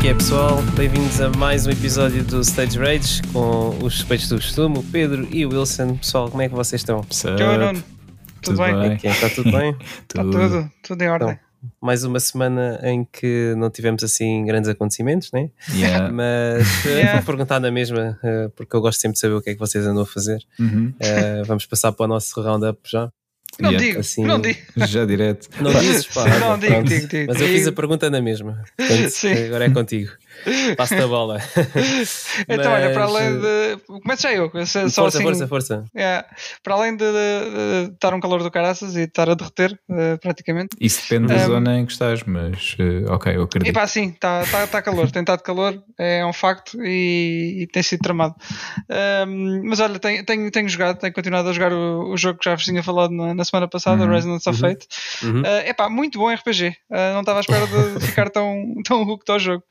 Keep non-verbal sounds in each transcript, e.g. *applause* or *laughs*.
É que é, pessoal? Bem-vindos a mais um episódio do Stage Rage com os suspeitos do costume, o Pedro e o Wilson. Pessoal, como é que vocês estão? Tchau, Nuno. Tudo, Tudo bem? está tudo bem? *laughs* Está tudo, tudo em ordem. Mais uma semana em que não tivemos assim grandes acontecimentos, né? Yeah. *laughs* Mas eh, Yeah. vou perguntar na mesma, eh, porque eu gosto sempre de saber o que é que vocês andam a fazer. Uhum. Eh, vamos passar para o nosso roundup já. Não Yeah. digo, Assim- não digo. Já direto. Não dizes, pá. *laughs* Não, digo, digo, digo, Mas eu digo. fiz a pergunta na mesma. Portanto, *laughs* Sim. agora é contigo. *laughs* Passa a bola. *laughs* Então, olha, para além de. Começo já eu. Só Força, assim, força, força. é, para além de, de- de estar um calor do caraças e de estar a derreter, eh, praticamente. Isso depende da Um, zona em que estás, mas eh, ok, eu E acredito. pá, sim, está tá, tá calor, tem estado calor, é um facto e, e tem sido tramado. Ahm, mas olha, tenho, tenho, tenho jogado, tenho continuado a jogar o, o jogo que já vos tinha falado na, na semana passada, Uhum. Resonance of Fate. Uhum. é pá, muito bom RPG. Ah, não estava à espera de *laughs* ficar tão, tão hooked ao jogo.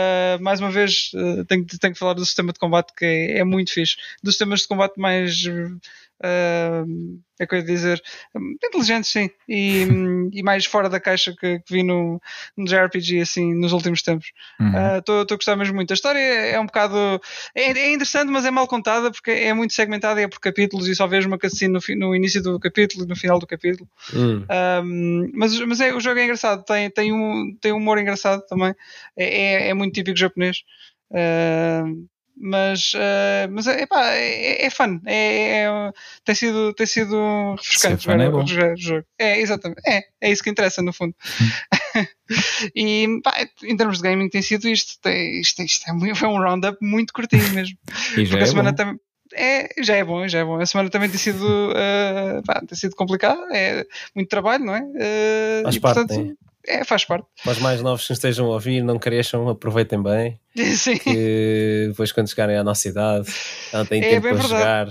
Ah, mais uma vez, ah, tenho, tenho que falar do sistema de combate que é, é muito fixe. Dos sistemas de combate mais. Ah, é eu ia dizer inteligentes sim e, *laughs* e mais fora da caixa que, que vi no, no JRPG assim nos últimos tempos Uhum. Estou a gostar mesmo muito. A história é um bocado. É, é interessante, mas é mal contada porque é muito segmentada e é por capítulos e só vês uma cutscene no, no início do capítulo e no final do capítulo. Hum. Um, mas mas é, o jogo é engraçado, tem, tem, um, tem um humor engraçado também. É, é, é muito típico japonês. Um, mas uh, mas é, epá, é, é fun. É, é- tem, sido, tem sido refrescante fun é jogar, bom. jogar o jogo. É, exatamente. É, é isso que interessa, no fundo. *laughs* e pá, em termos de gaming tem sido isto. Tem, isto, isto é, muito- foi um roundup muito curtinho mesmo. *laughs* E já Porque a é semana bom. também. É, já é bom, já é bom. A semana também tem sido, uh, pá, tem sido complicada, é muito trabalho, não é? Uh, Faz e, parte, portanto, é, faz parte. Para os mais novos que estejam a ouvir, não cresçam, aproveitem bem. *laughs* Sim, Que depois, quando chegarem à nossa idade, não têm É tempo bem para verdade. jogar,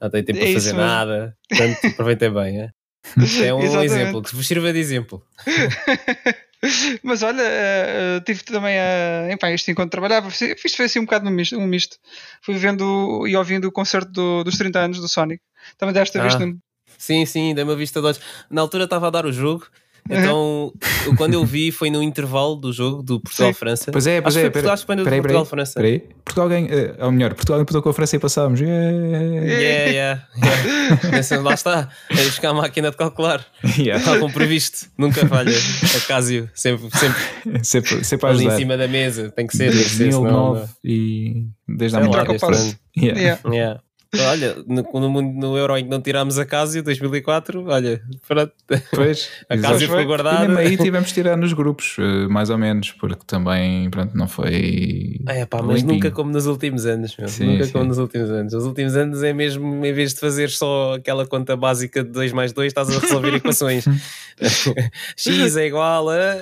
não têm tempo É para fazer mesmo. nada. Portanto, *laughs* aproveitem bem. É, Isto é um Exatamente. exemplo, que vos sirva de exemplo. *laughs* Mas olha, uh, tive também a. Epá, isto enquanto trabalhava, fiz fiz- foi assim um bocado um misto. Um misto. Fui vendo e ouvindo o concerto do- dos 30 anos do Sonic. Também deves ter Ah. no- Sim, sim, dei-me a vista de olhos. Na altura estava a dar o jogo, então eu- quando eu vi foi no intervalo do jogo do Portugal-França. Pois é, pois Acho é. foi, no peraí, peraí, Portugal-França. peraí. Portugal ganha, eh, ou melhor, Portugal empatou com a França e passámos. Yeah. Yeah, yeah, yeah. Lá está, é buscar a máquina de calcular. Yeah. Está como previsto, nunca falha. Acásio, sempre, sempre sempre, sempre a ali em cima da mesa. Tem que ser, tem que ser. Senão, 2009 e desde muito lá, troca o passo. Yeah. Yeah. Olha, no, no, mundo- no Euro em que não tirámos a Casio 2004, olha, pronto, Pois, *laughs* a ficou foi. E guardada. mesmo aí tivemos de tirar nos grupos, eh, mais ou menos, porque também pronto, não foi. É pá, mas limpinho. nunca como nos últimos anos, meu. Sim, nunca sim. como nos últimos anos. Os últimos anos é mesmo, em vez de fazer só aquela conta básica de 2 mais 2, estás a resolver equações. *laughs* X é igual a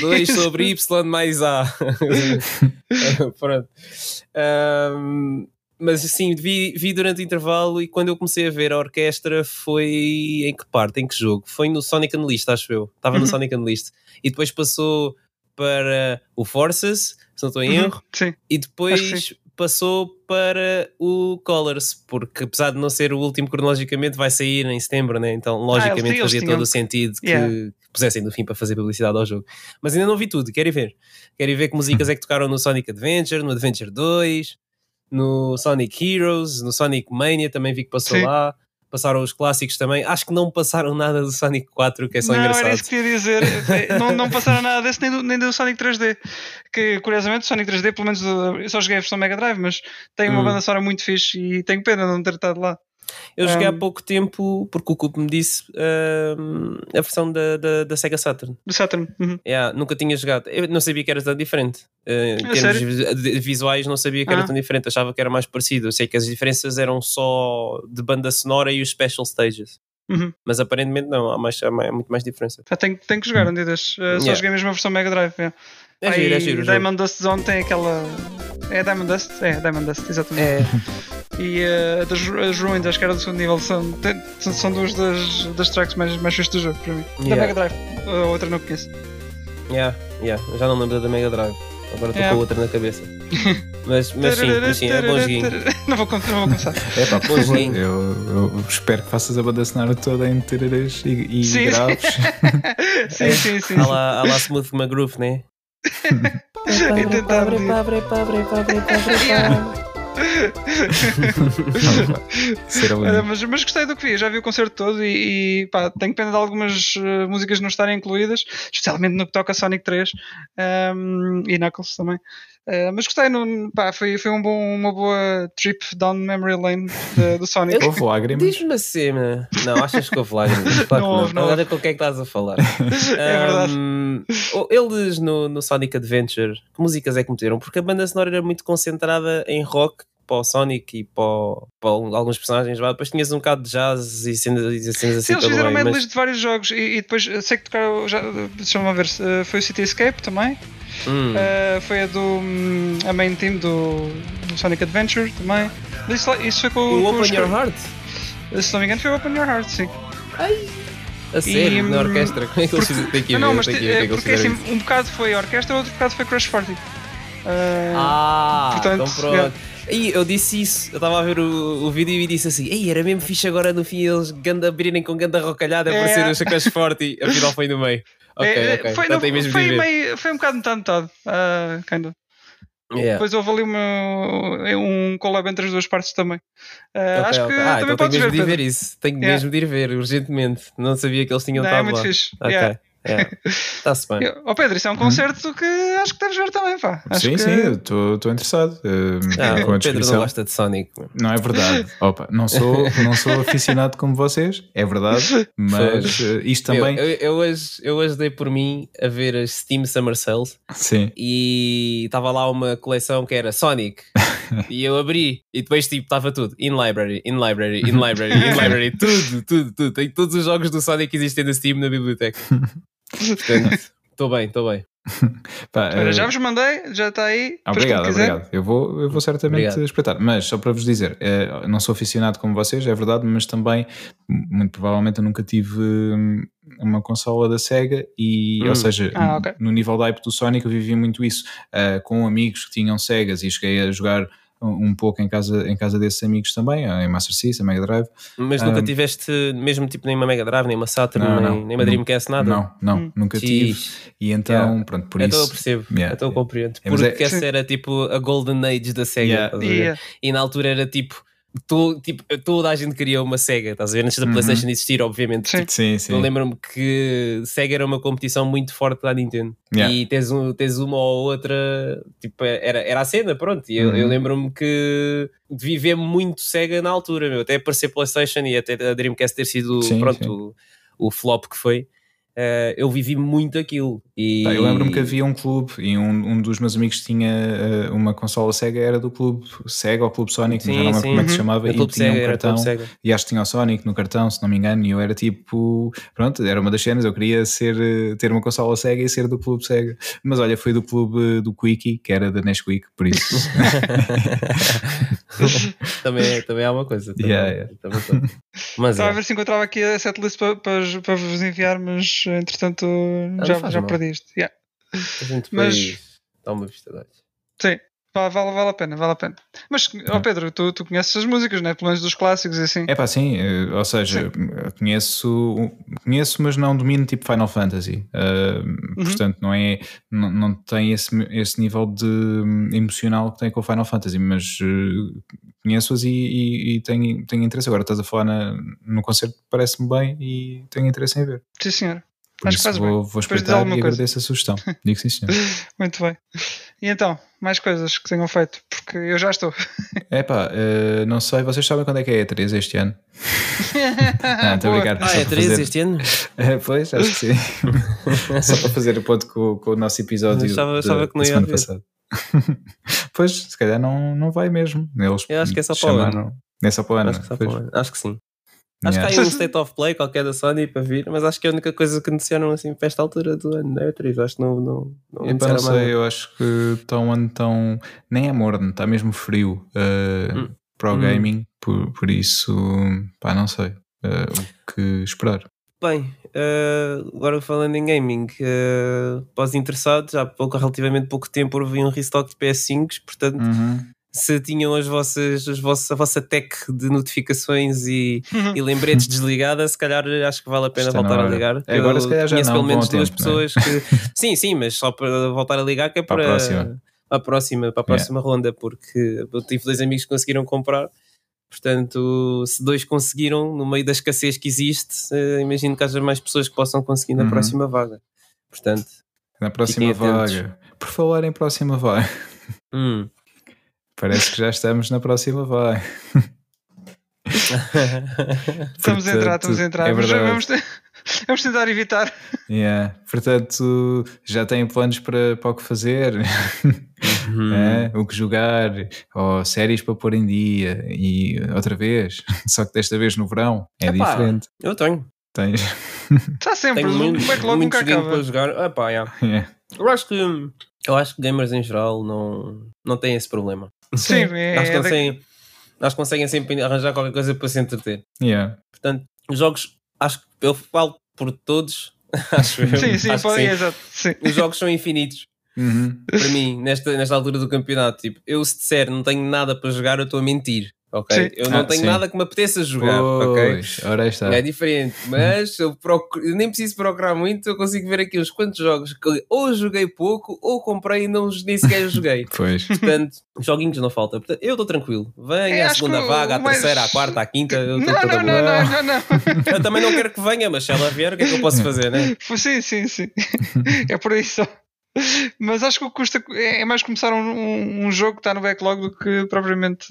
2 sobre Y mais A. *laughs* Pronto. Ahm, mas assim, vi, vi durante o intervalo e quando eu comecei a ver a orquestra foi em que parte, em que jogo? Foi no Sonic Unleashed, acho eu. Estava no Uhum. Sonic Unleashed. E depois passou para o Forces, se não estou em Uhum, erro, Sim. e depois passou para o Colors, porque apesar de não ser o último cronologicamente, vai sair em setembro, né? então logicamente eles fazia tinham- todo o sentido que, Yeah. pusessem no fim para fazer publicidade ao jogo. Mas ainda não vi tudo, quero ir ver. Quero ir ver que músicas é que tocaram no Sonic Adventure, no Adventure 2, no Sonic Heroes, no Sonic Mania, também vi que passou Sim. lá. Passaram os clássicos também. Acho que não passaram nada do Sonic 4, que é só não, engraçado. era isso que eu ia dizer. *laughs* não, não passaram nada desse nem do, nem do Sonic 3D. Que curiosamente o Sonic 3D, pelo menos eu só joguei a versão Mega Drive, mas tem uma Hum. banda sonora muito fixe e tenho pena de não ter estado lá. Eu joguei há Um, pouco tempo, porque o Cupo me disse, um, a versão da, da, da Sega Saturn. Do Saturn. Uhum. Yeah, nunca tinha jogado. Eu não sabia que era tão diferente. Uh, em A termos de- visuais, não sabia que era Ah. tão diferente. Achava que era mais parecido. Eu sei que as diferenças eram só de banda sonora e os special stages. Uhum. Mas aparentemente não, há, mais, há mais- muito mais diferença. Já tenho, tenho que jogar um dia desses. Uh, Só Yeah. joguei mesmo a versão Mega Drive. yeah. É Aí, giro, é giro. Diamond Dust Zone tem aquela. É Diamond Dust? É, Diamond Dust, exatamente. É, *laughs* E uh, das, as Ruins, acho que era do segundo nível, são, tem- são, são duas das, das tracks mais, mais fixas do jogo para mim. Da Yeah. Mega Drive, a outra não conheço. yeah, yeah. Eu já não lembro da Mega Drive. Agora estou Yeah. com outra na cabeça. *laughs* Mas, mas sim, mas sim, é bom joguinho. *laughs* Não vou, não vou começar. *laughs* É pá, Bom joguinho. eu, eu espero que faças a banda sonora toda em tererês e, e Sim. graves. sim, sim, sim. Há lá, há lá Smooth McGroove, né? pabre, tentar pabre, medir. pabre, pabre, pabre, *laughs* mas, mas gostei do que vi, já vi o concerto todo e, e, pá, tenho pena de algumas uh, músicas não estarem incluídas, especialmente no que toca Sonic 3 um, e Knuckles também. Uh, mas gostei, no, pá, foi, foi um bom, uma boa trip down memory lane de- do Sonic. Houve lágrimas. Diz-me a cena. Não, achas que houve lágrimas? *laughs* Claro Não que houve, não Olha com quem é que estás a falar. *laughs* É verdade. Ahm, o- eles no, no Sonic Adventure, que músicas é que meteram? Porque a banda sonora era muito concentrada em rock para o Sonic e para, o- para alguns personagens. vá. Depois tinhas um bocado de jazz e cenas, e cenas assim Sim, eles fizeram medleys mas- de vários jogos e, e depois sei que tocaram, já, deixa-me ver, uh, foi o City Escape também, Hum. uh, foi a do hum, a main team do, do Sonic Adventure também. Mas Isso, isso foi com, o com Open os- Your Heart? Se não me engano, foi o Open Your Heart, sim. A sério, na hum, orquestra? Como é que eles? Tem que ir não, ver, mas tem te- que é, porque assim, um bocado foi orquestra, outro bocado foi Crash Party. Uh, Ah, Portanto, então pronto. yeah. Aí eu disse isso, eu estava a ver o, o vídeo e disse assim: Ei, era mesmo fixe agora no fim eles ganda, abrirem com ganda rocalhada É. para ser o Chacas Forte e afinal foi no meio. Ok, é, ok. Foi, Então no- tem mesmo foi, ver. meio, foi um bocado metade, metade. Uh, of. Yeah. Depois houve ali uma, um collab entre as duas partes também. Uh, Ok, acho que Ah, também então tenho podes mesmo ver. de ir ver isso. Tenho Yeah. mesmo de ir ver urgentemente. Não sabia que eles tinham é estado muito lá. fixe. Ok. Yeah. Está-se *laughs* bem. Ó oh, Pedro, isso é um concerto que acho que deves ver também, pá. Acho Sim, que... sim, estou interessado. eh, Ah, com a o Pedro não gosta de Sonic. Não é verdade. *laughs* Opa, não sou, não sou aficionado como vocês, é verdade, mas eh, isto também. Eu, eu, eu hoje, eu hoje dei por mim a ver as Steam Summer Sales Sim. e estava lá uma coleção que era Sonic *laughs* e eu abri e depois tipo estava tudo in library, in library, in library, in *laughs* library, tudo, tudo, tudo. Tem todos os jogos do Sonic que existem na Steam na biblioteca. Portanto, estou bem, estou bem. *laughs* Pá, Olha, eh, já vos mandei, já está aí. Obrigado, obrigado. Eu vou, eu vou certamente Obrigado. espreitar. Mas só para vos dizer, eh, não sou aficionado como vocês, é verdade, mas também, muito provavelmente, eu nunca tive hum, uma consola da Sega e, Hum. ou seja, Ah, ok. no nível da hype do Sonic eu vivi muito isso, eh, com amigos que tinham Segas e cheguei a jogar um pouco em casa, em casa desses amigos também, em Master System, Mega Drive. Mas nunca Um, tiveste mesmo tipo nem uma Mega Drive, nem uma Saturn, Não, nem, não, nem uma Dreamcast, nada? Não, não, Hum. nunca tive. E então, Yeah. pronto, por então eu isso. percebo, Yeah, então eu compreendo. É, mas Porque é- essa era tipo a Golden Age da Sega. E na altura era tipo, tipo, toda a gente queria uma Sega, estás a ver? Antes da Uhum. PlayStation existir, obviamente. Sim. Tipo, Sim, sim. eu lembro-me que Sega era uma competição muito forte da Nintendo. Yeah. E tens, um, tens uma ou outra, tipo, era, era a cena, pronto. E eu, Uhum. eu lembro-me que devia ver muito Sega na altura, meu. Até aparecer PlayStation e até a Dreamcast ter sido, Sim, pronto, sim. O, o flop que foi. eh, eu vivi muito aquilo. E... Pá, eu lembro-me que havia um clube e um, um dos meus amigos tinha eh, uma consola Sega, era do clube Sega ou Clube Sonic, mas já Sim, não lembro sim. como é que se Uhum. chamava, A e Clube tinha Sega, um cartão. E acho que tinha o Sonic no cartão, se não me engano, e eu era tipo, pronto, era uma das cenas, eu queria ser, eh, ter uma consola Sega e ser do clube Sega. Mas olha, foi do clube eh, do Quickie, que era da Nesquik, por isso. *laughs* também, também há uma coisa. Também, Yeah, yeah. também. Mas Estava a é. ver se encontrava aqui a setlist para, para, para vos enviar, mas entretanto já, já mal. perdi isto. Yeah. a gente mas- dá uma vista de olhos. Sim, Pá, vale, vale a pena, vale a pena. Mas, ó Pedro, tu, tu conheces as músicas, né? Pelo menos dos clássicos e assim. É pá, sim, eh, ou seja, conheço, conheço, mas não domino tipo Final Fantasy. Uh, Uhum. Portanto, não é, não, não tem esse, esse nível de hum, emocional que tem com o Final Fantasy, mas uh, conheço-as e, e, e tenho, tenho interesse. Agora estás a falar na- no concerto, parece-me bem e tenho interesse em ver. Sim, senhor. Por Acho isso faz vou, bem. vou espreitar e alguma coisa. agradeço a sugestão. *laughs* Digo sim, senhor. *laughs* Muito bem. E então, mais coisas que tenham feito, porque eu já estou. É pá, uh, não sei, vocês sabem quando é que é a E3 este ano? *laughs* Não, estou a brincar. Ah, só é para 13 fazer- este ano? É, pois, acho que sim. Só para fazer o ponto com, com o nosso episódio da- que não da ia semana passada. pois, se calhar não, não vai mesmo. Eles Eu acho que é só para o ano. É só para o ano. Acho que, só pois. para o ano. acho que sim. Acho Yeah. que há aí um State of Play qualquer da Sony para vir, mas acho que é a única coisa que anunciaram assim para esta altura do ano, não é, Três? Acho que não, não, não não sei, eu acho que está um ano tão. Nem é morno, está mesmo frio uh, Hum. para o Hum. gaming, por, por isso, pá, não sei uh, o que esperar. Bem, eh, agora falando em gaming, eh, para os interessados, há pouco, relativamente pouco tempo houve um restock de PS5, portanto, Uhum. Se tinham as vossas, as vossas, a vossa tech de notificações e, e lembretes desligada, se calhar acho que vale a pena Está na voltar a ligar. Agora, Eu se calhar, já conheço não, pelo menos duas tempo, é? pessoas que. *laughs* sim, sim, mas só para voltar a ligar, que é Para para, a próxima. para a próxima, para a próxima ronda, porque eu tive dois amigos que conseguiram comprar. Portanto, se dois conseguiram, no meio da escassez que existe, eh, imagino que haja mais pessoas que possam conseguir na Uhum. próxima vaga. Portanto, Na próxima vaga. Por falar em próxima vaga. hum. Parece que já estamos na próxima vaga. *laughs* Estamos a entrar, estamos a entrar. É Mas verdade. vamos, *laughs* vamos tentar evitar. Yeah. Portanto, já têm planos para, para o que fazer, *laughs* é? o que jogar, ou séries para pôr em dia, e outra vez, só que desta vez no verão, é Epá, diferente. Eu tenho. Tens... Está sempre, Tenho muito, backlog muito nunca joguinho para jogar. Epá, yeah. Yeah. Eu acho que eu acho que gamers em geral não, não têm esse problema. Sim, é, acho, que é conseguem, que conseguem sempre arranjar qualquer coisa para se entreter. Yeah. Portanto, os jogos, acho que eu falo por todos. *laughs* acho eu. Sim, sim, acho sim. exato. Sim. Os jogos são infinitos. Uhum. Para mim, nesta, nesta altura do campeonato, tipo, eu se disser não tenho nada para jogar, eu estou a mentir. Ok? Sim. Eu não Ah, tenho sim. nada que me apeteça jogar. ok? Pois, ora aí está. É diferente, mas eu, procuro- eu nem preciso procurar muito, eu consigo ver aqui uns quantos jogos que ou joguei pouco ou comprei e não, nem sequer joguei. *laughs* Pois. Portanto, joguinhos não falta. Portanto, eu estou tranquilo. Venha É, à acho segunda que vaga, à mais- terceira, à quarta, à quinta. Eu Não, não, não, não, não, não. Eu também não quero que venha, mas se ela vier, o que é que eu posso fazer, né? Sim, sim, sim. *laughs* É por aí só. Mas acho que o que custa é é mais começar um, um, um jogo que está no backlog do que propriamente.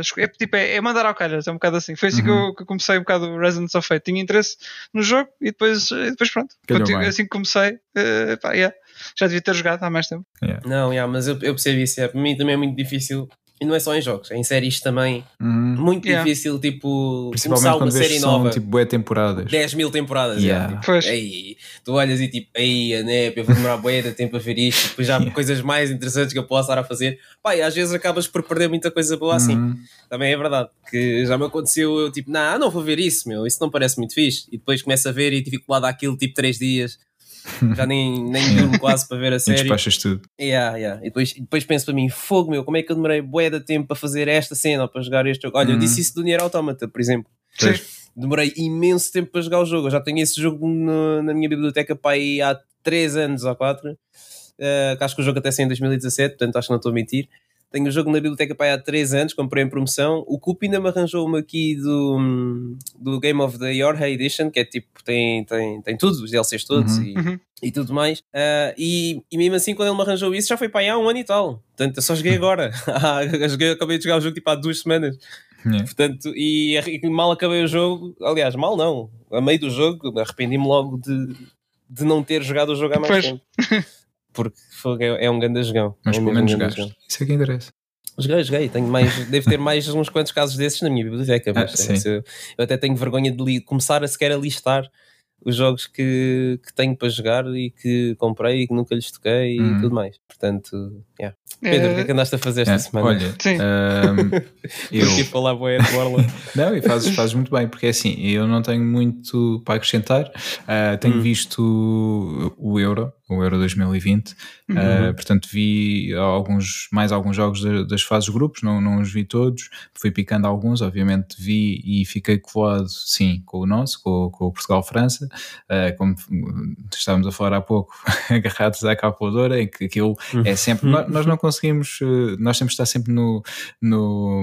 Esco- é, tipo, é, é mandar ao calhas, é um bocado assim. Foi assim que, eu, que eu comecei um bocado o Resident of Fate. Tinha interesse no jogo e depois, e depois pronto. Contigo- assim que comecei, ah, pá, yeah. já devia ter jogado há mais tempo. Não, yeah, mas eu, eu percebo isso. é, Para mim também é muito difícil. E não é só em jogos, é em séries também. Uhum. Muito Yeah. difícil, tipo, Principalmente começar uma série são nova. tipo bué temporadas. 10 mil temporadas. Yeah. já, tipo, Pois. Ei, tu olhas e tipo, ei, a NEP, eu vou demorar bué de tempo a ver isto, depois já há Yeah. coisas mais interessantes que eu posso estar a fazer. Pá, e às vezes acabas por perder muita coisa boa assim. Uhum. Também é verdade. Que já me aconteceu, eu tipo, não, não vou ver isso, meu, isso não parece muito fixe. E depois começo a ver e fico lá daquilo tipo 3 dias. Já nem, nem *laughs* durmo quase para ver a E série. despachas tudo. Yeah, yeah. E depois, e depois penso para mim, fogo meu, como é que eu demorei bué de tempo para fazer esta cena ou para jogar este jogo? Olha, eu Uhum. disse isso do Nier Automata, por exemplo. Pois. Demorei imenso tempo para jogar o jogo. Eu já tenho esse jogo no- na minha biblioteca para aí há 3 anos ou 4. Uh, que acho que o jogo até saiu em 2017, portanto acho que não estou a mentir. Tenho o jogo na biblioteca para há 3 anos, comprei em promoção. O Cup ainda me arranjou uma aqui do, do Game of the Yorha Edition, que é tipo, tem, tem, tem tudo, os DLCs todos Uhum. e, Uhum. e tudo mais. Uh, e, e mesmo assim, quando ele me arranjou isso, já foi para aí há um ano e tal. Portanto, eu só joguei agora. *laughs* Ah, joguei- acabei de jogar o jogo tipo há duas semanas. Yeah. Portanto, e, e mal acabei o jogo, aliás, mal não, a meio do jogo, arrependi-me logo de, de não ter jogado o jogo há mais Pois. tempo. *laughs* Porque é, é um grande jogão. Mas é pelo menos grande jogaste. Isso é que interessa. Joguei, joguei. Tenho mais, *laughs* devo ter mais uns quantos casos desses na minha biblioteca. Mas Ah, isso eu, eu até tenho vergonha de li- começar a sequer a listar os jogos que, que tenho para jogar e que comprei e que nunca lhes toquei Uhum. e tudo mais. Portanto, yeah. Pedro, o que é que andaste a fazer esta É, semana? Olha, Sim. ahm, *laughs* eu, Aqui a falar boé de borla. Não, e fazes, fazes muito bem, porque é assim, eu não tenho muito para acrescentar. Ah, tenho Hum. visto o Euro, o Euro 2020. Uhum. Ah, portanto, vi alguns, mais alguns jogos da- das fases de grupos, não, não os vi todos. Fui picando alguns, obviamente vi e fiquei colado, sim, com o nosso, com, com o Portugal-França. Ah, como estávamos a falar há pouco, *laughs* agarrados à calculadora, em que aquilo é sempre. nós, nós não conseguimos, eh, nós temos de estar sempre no. no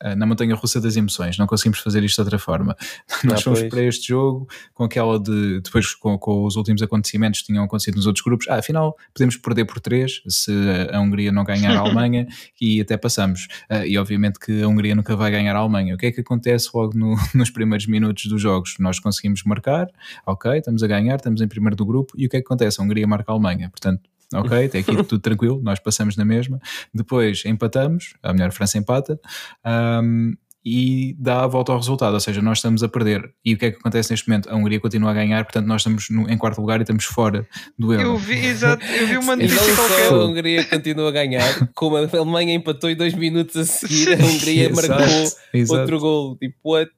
eh, na montanha russa das emoções, não conseguimos fazer isto de outra forma. *laughs* Nós fomos pois. para este jogo com aquela de depois com, com os últimos acontecimentos que tinham acontecido nos outros grupos. Ah, afinal, podemos perder por três se a Hungria não ganhar a *laughs* Alemanha e até passamos. Ah, e obviamente que a Hungria nunca vai ganhar a Alemanha. O que é que acontece logo no- *laughs* nos primeiros minutos dos jogos? Nós conseguimos marcar, ok, estamos a ganhar, estamos em primeiro do grupo, e o que é que acontece? A Hungria marca a Alemanha. Portanto, ok, até aqui tudo tranquilo, nós passamos na mesma. Depois empatamos, a melhor França empata. ahm, e dá a volta ao resultado, ou seja, nós estamos a perder. E o que é que acontece neste momento? A Hungria continua a ganhar, portanto, nós estamos no- em quarto lugar e estamos fora do Euro. Eu vi, exato, eu vi uma E não notícia qualquer. só a Hungria continua a ganhar, como a Alemanha empatou e dois minutos a seguir, a *laughs* Hungria Exato, marcou exato. outro gol. Tipo, what?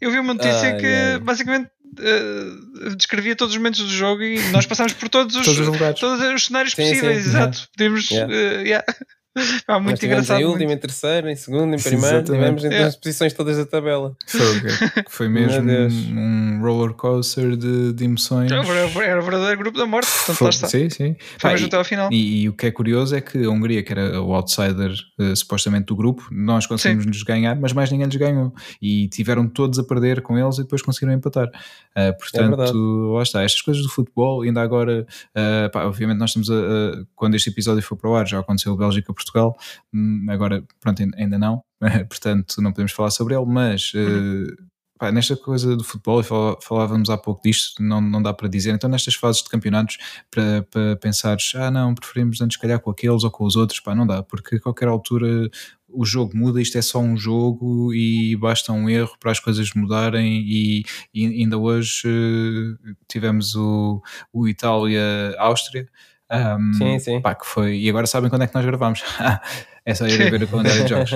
Eu vi uma notícia Ai, que ai. basicamente eh, descrevia todos os momentos do jogo e nós passámos por todos os, Todos os todos os cenários Sim, possíveis, sim. exato. Podíamos. Yeah. eh, yeah. *laughs* Pá, muito Nós tivemos engraçado. em muito. último, em terceiro, em segundo, em primeiro, tivemos em É. as posições todas da tabela. Foi, que *laughs* foi mesmo Deus. um roller coaster de, de emoções. Era era o verdadeiro grupo da morte, portanto Foi- lá está. Sim, sim. Foi Pá, mesmo e- até ao final. E, e o que é curioso é que a Hungria, que era o outsider eh, supostamente do grupo, nós conseguimos nos ganhar, mas mais ninguém lhes ganhou. E tiveram todos a perder com eles e depois conseguiram empatar. Uh, portanto, verdade. lá está. Estas coisas do futebol, ainda agora, uh, pá, obviamente, nós estamos a, a- Quando este episódio for para o ar, já aconteceu Bélgica-Portugal, hum, agora, pronto, ainda- não, *laughs* portanto, não podemos falar sobre ele, mas. uh, Pá, nesta coisa do futebol, fal- falávamos há pouco disto, não, não dá para dizer. Então, nestas fases de campeonatos, para, para pensares, ah, não, preferimos antes calhar com aqueles ou com os outros, pá, não dá, porque a qualquer altura o jogo muda, isto é só um jogo e basta um erro para as coisas mudarem. E, e ainda hoje eh, tivemos o, o Itália-Áustria. um, Sim, sim. pá, que foi, e agora sabem quando é que nós gravamos. *laughs* é só ir a ver o calendário de jogos.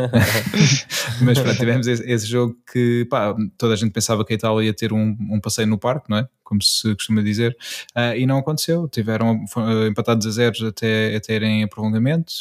Mas pronto, tivemos esse, esse jogo que pá, toda a gente pensava que a Itália ia ter um, um passeio no parque, não é? Como se costuma dizer, Ah, e não aconteceu. Tiveram foram, empatados a zeros até, até irem a prolongamento,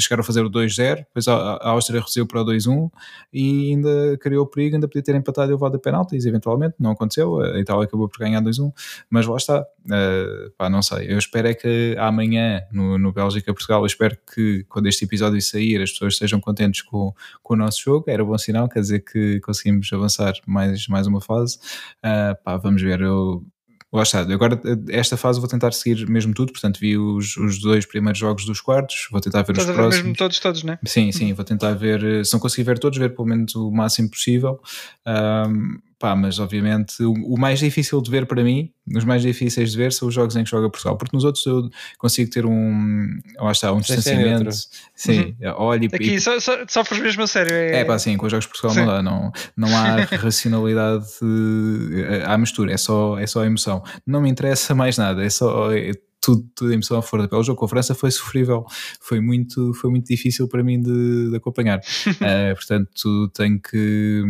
chegaram a fazer o 2-0, depois a, a Áustria reduziu para o 2-1 e ainda criou perigo, ainda podia ter empatado e levado a penaltis, eventualmente, não aconteceu. A Itália acabou por ganhar 2-1, mas lá está. Ah, pá, não sei. Eu espero é que amanhã no, no Bélgica-Portugal, eu espero que quando este episódio sair as pessoas estejam contentes com, com o nosso jogo. Era bom sinal, quer dizer que conseguimos avançar mais, mais uma fase. Ah, pá, vamos ver. Eu, lá está. Agora, esta fase vou tentar seguir mesmo tudo. Portanto, vi os, os dois primeiros jogos dos quartos. Vou tentar ver Estás os ver próximos. mesmo todos, todos, né? Sim, sim, vou tentar ver, eh, se não conseguir ver todos, ver pelo menos o máximo possível. Ahm, pá, mas obviamente o, o mais difícil de ver para mim, os mais difíceis de ver são os jogos em que joga Portugal, porque nos outros eu consigo ter um, lá está, um Sem distanciamento. Sim, olha e, Aqui só, só, sofres mesmo a sério. É, é pá, sim, com os jogos de Portugal Sim. não dá, não, não há *laughs* racionalidade eh, à mistura, é só, é só emoção. Não me interessa mais nada, é só. é tudo, tudo emoção à flor da pele. O jogo com a França foi sofrível, foi muito, foi muito difícil para mim de, de acompanhar. *laughs* Eh, portanto, tenho que,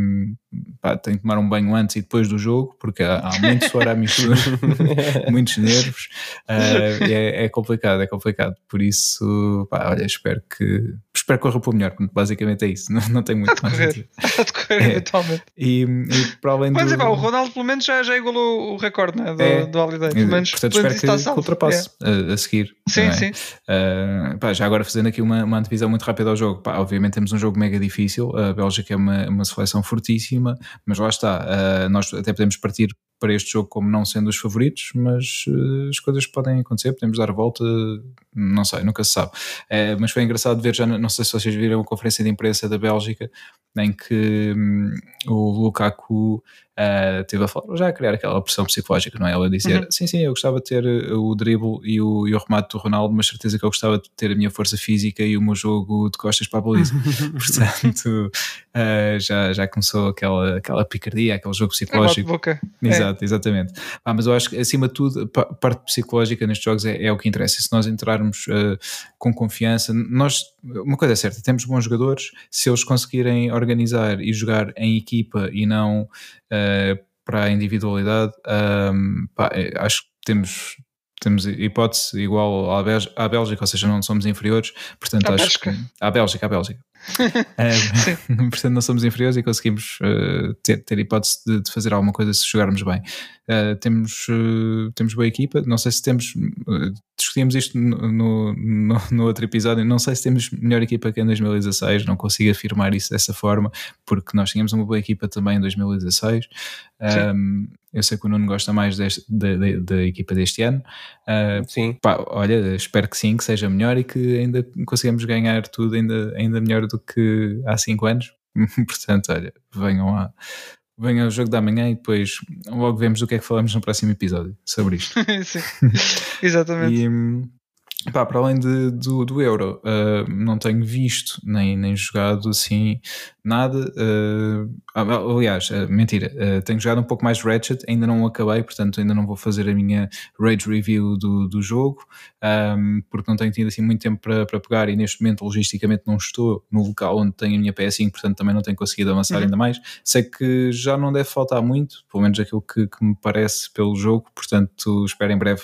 pá, tenho que tomar um banho antes e depois do jogo, porque há, há muito suor à mistura, *laughs* muitos nervos, e é, é complicado, é complicado. Por isso, pá, olha, espero que espero que corra para o melhor. Basicamente é isso, *laughs* não, não tenho muito dizer. está a decorrer É. eventualmente. E, e para além Mas do... é pá, o Ronaldo pelo menos já, já igualou o recorde né, do, É. do Holiday. Pelo menos, Portanto, pelo espero menos que, está que salvo. ultrapasse a, a seguir. É. Sim, é? sim. Uh, pá, já agora fazendo aqui uma, uma antevisão muito rápida ao jogo, pá, obviamente temos um jogo mega difícil, a Bélgica é uma, uma seleção fortíssima, mas lá está, uh, nós até podemos partir para este jogo como não sendo os favoritos, mas uh, as coisas podem acontecer, podemos dar a volta, não sei, nunca se sabe. Uh, mas foi engraçado ver, já não sei se vocês viram a conferência de imprensa da Bélgica, em que hum, o Lukaku uh, teve a falar, já a criar aquela pressão psicológica, não é? Ela a dizer, Uhum. sim, sim, eu gostava de ter uh, o dribble e o, e o remate do Ronaldo, mas certeza que eu gostava de ter a minha força física e o meu jogo de costas para a baliza. *laughs* Portanto, uh, já, já começou aquela, aquela picardia, aquele jogo É psicológico. boca. Exato, exatamente. Ah, mas eu acho que, acima de tudo, a pa- parte psicológica nestes jogos é, é o que interessa. Se nós entrarmos uh, com confiança, nós, uma coisa é certa, temos bons jogadores, se eles conseguirem organizar e jogar em equipa e não para a individualidade, um, pá, é, acho que temos. Temos hipótese igual à Bélgica, à Bélgica, ou seja, não somos inferiores, portanto À acho Bélgica. que. À Bélgica, à Bélgica. *laughs* É, *laughs* portanto, não somos inferiores e conseguimos uh, ter, ter hipótese de, de fazer alguma coisa se jogarmos bem. Uh, temos, uh, temos boa equipa, não sei se temos. discutimos isto no, no, no- *laughs* no outro episódio. Não sei se temos melhor equipa que em 2016, não consigo afirmar isso dessa forma, porque nós tínhamos uma boa equipa também em 2016. Um, eu sei que o Nuno gosta mais deste- da, da- da equipa deste ano. Uh, Sim. Pá, olha, espero que sim, que seja melhor e que ainda consigamos ganhar tudo ainda, ainda melhor do que há 5 anos. *laughs* Portanto, olha, venham lá. Venham ao jogo da manhã e depois logo vemos do que é que falamos no próximo episódio sobre isto. *laughs* Sim. Exatamente. E hum, pá, para além de- do, do Euro, uh, não tenho visto nem, nem jogado assim nada. uh, aliás, uh, mentira, tenho jogado um pouco mais Ratchet, ainda não acabei, portanto ainda não vou fazer a minha rage review do, do jogo, um, porque não tenho tido assim muito tempo para, para pegar e neste momento logisticamente não estou no local onde tenho a minha PS5, portanto também não tenho conseguido avançar Uhum. ainda mais. Sei que já não deve faltar muito, pelo menos aquilo que, que me parece pelo jogo, portanto espero em breve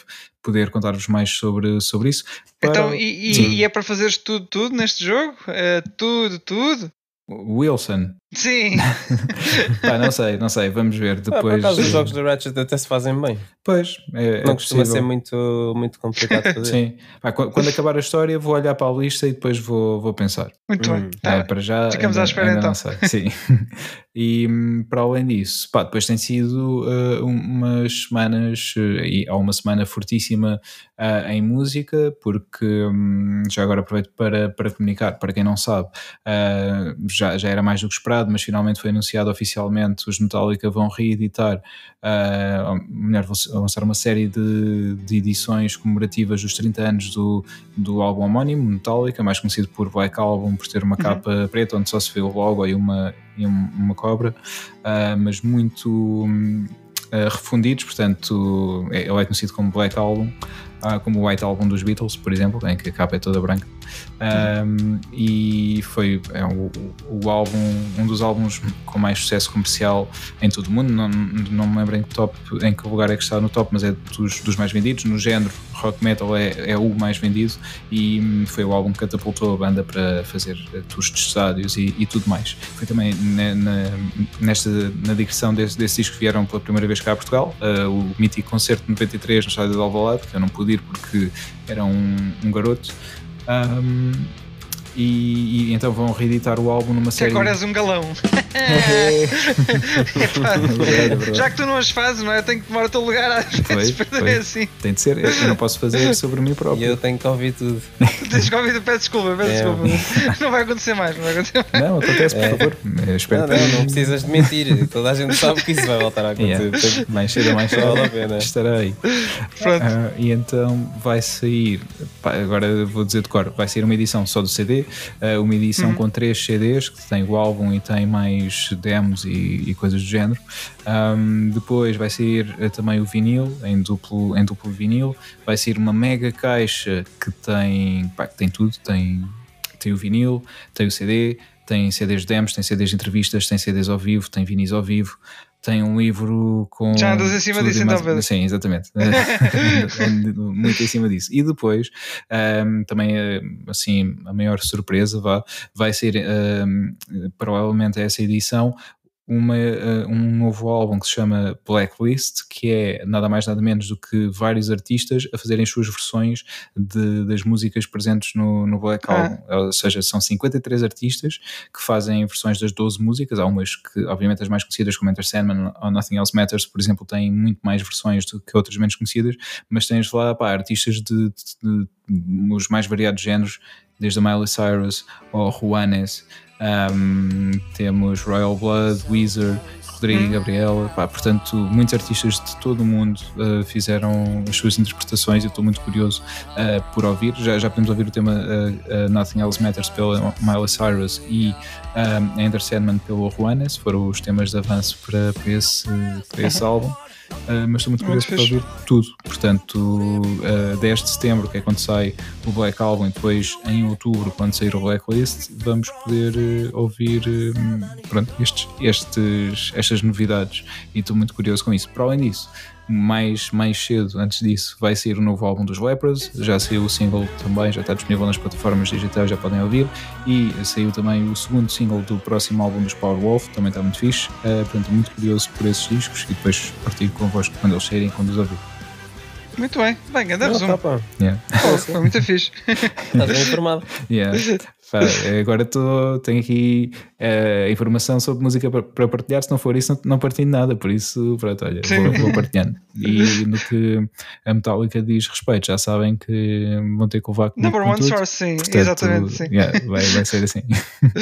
poder contar-vos mais sobre, sobre isso. Para... Então, e, e, e, é para fazeres tudo, tudo neste jogo? É, tudo, tudo? Wilson. Sim. *laughs* Pá, não sei, não sei, vamos ver depois. Ah, por acaso, os jogos do Ratchet até se fazem bem. Pois, é, não é costuma ser muito, muito complicado *laughs* fazer. Sim. Pá, quando acabar a história, vou olhar para a lista e depois vou, vou pensar. Muito hum. bem. É, para já. Ficamos ainda, à espera então. Não sei. Sim. *laughs* e para além disso, pá, depois tem sido uh, umas semanas, uh, e há uma semana fortíssima uh, em música, porque um, já agora aproveito para, para comunicar, para quem não sabe, já, já era mais do que esperado, mas finalmente foi anunciado oficialmente, os Metallica vão reeditar, uh, melhor, vão lançar uma série de, de, edições comemorativas dos 30 anos do, do álbum homónimo, Metallica, mais conhecido por Black Album, por ter uma uhum. capa preta onde só se vê o logo e uma, e uma cobra, uh, mas muito uh, refundidos, portanto é, ele é conhecido como Black Album, como o White Album dos Beatles, por exemplo, em que a capa é toda branca. Um, e foi é, o, o, álbum, um dos álbuns com mais sucesso comercial em todo o mundo. Não, não me lembro em que, top, em que lugar é que está no top, mas é dos, dos mais vendidos. No género rock metal é, é o mais vendido e foi o álbum que catapultou a banda para fazer tours de estádios e, e tudo mais. Foi também na, na, nesta, na digressão desse, desse disco que vieram pela primeira vez cá a Portugal, uh, o mítico concerto de 93 no estádio de Alvalade, que eu não pude porque era um, um garoto. Um, e, e, então vão reeditar o álbum numa série. agora és um galão. *laughs* *laughs* é, é já que tu não as fazes, não é? Eu tenho que tomar o teu lugar às vezes foi, assim. Tem de ser, eu não posso fazer sobre mim próprio. E eu tenho que ouvir tudo. *laughs* Tens que ouvir, peço desculpa, peço é. desculpa. Não vai acontecer mais, não vai acontecer mais. Não, acontece, por é. favor. Eu espero não, não, não precisas de mentir. Toda a gente sabe que isso vai voltar a acontecer. Yeah. Mais cedo ou mais cedo vale a pena. estarei. Pronto. Uh, e então vai sair, pá, agora vou dizer de cor, vai sair uma edição só do CD, uh, uma edição uhum. com três CDs, que tem o álbum e tem mais demos e, e coisas do género. Um, depois vai sair uh, também o vinil, em duplo, em duplo vinil. Vai sair uma mega caixa que tem, pá, que tem tudo: tem, tem o vinil, tem o CD, tem CDs demos, tem CDs de entrevistas, tem CDs ao vivo, tem vinis ao vivo, tem um livro com. Já andas em cima disso, então, Pedro? Sim, exatamente. *laughs* *laughs* Muito em cima disso. E depois, um, também, assim, a maior surpresa vá, vai ser um, provavelmente essa edição uma, uh, um novo álbum que se chama Blacklist, que é nada mais nada menos do que vários artistas a fazerem suas versões de, das músicas presentes no, no Black ah. Album. Ou seja, são 53 artistas que fazem versões das 12 músicas. Há umas que, obviamente, as mais conhecidas, como Enter Sandman ou Nothing Else Matters, por exemplo, têm muito mais versões do que outras menos conhecidas, mas tens lá pá, artistas de, de, de, de os mais variados géneros, desde a Miley Cyrus ou Juanes um, temos Royal Blood, Weezer, Rodrigo e hum. Gabriela, pá, portanto, muitos artistas de todo o mundo uh, fizeram as suas interpretações. Eu estou muito curioso uh, por ouvir. Já, já podemos ouvir o tema uh, Nothing Else Matters pela Miley Cyrus e um, Ender Sandman pelo Juanes, foram os temas de avanço para, para esse, para esse álbum. Uh, mas estou muito curioso para ouvir tudo. Portanto, uh, 10 de setembro, que é quando sai o Black Album, e depois em outubro, quando sair o Blacklist, vamos poder uh, ouvir pronto, estes, estes, estas novidades. E estou muito curioso com isso. Para além disso, mais, mais cedo, antes disso, vai sair o novo álbum dos Lepers. Já saiu o single também, já está disponível nas plataformas digitais, já podem ouvir. E saiu também o segundo single do próximo álbum dos Powerwolf, também está muito fixe. Uh, portanto, muito curioso por esses discos e depois partilho convosco quando eles saírem, quando os ouvir. Muito bem, bem, grande resumo. Tá, yeah. oh, foi muito fixe. Estás bem informado. *laughs* Yeah. Agora tô, tenho aqui uh, informação sobre música para, partilhar. Se não for isso, não, não partilho nada. Por isso, pronto, olha, vou, vou, partilhando. *laughs* E no que a Metallica diz respeito, já sabem que vão ter que levar com Number one source, sim, Portanto, exatamente. Sim. Yeah, vai, vai ser assim.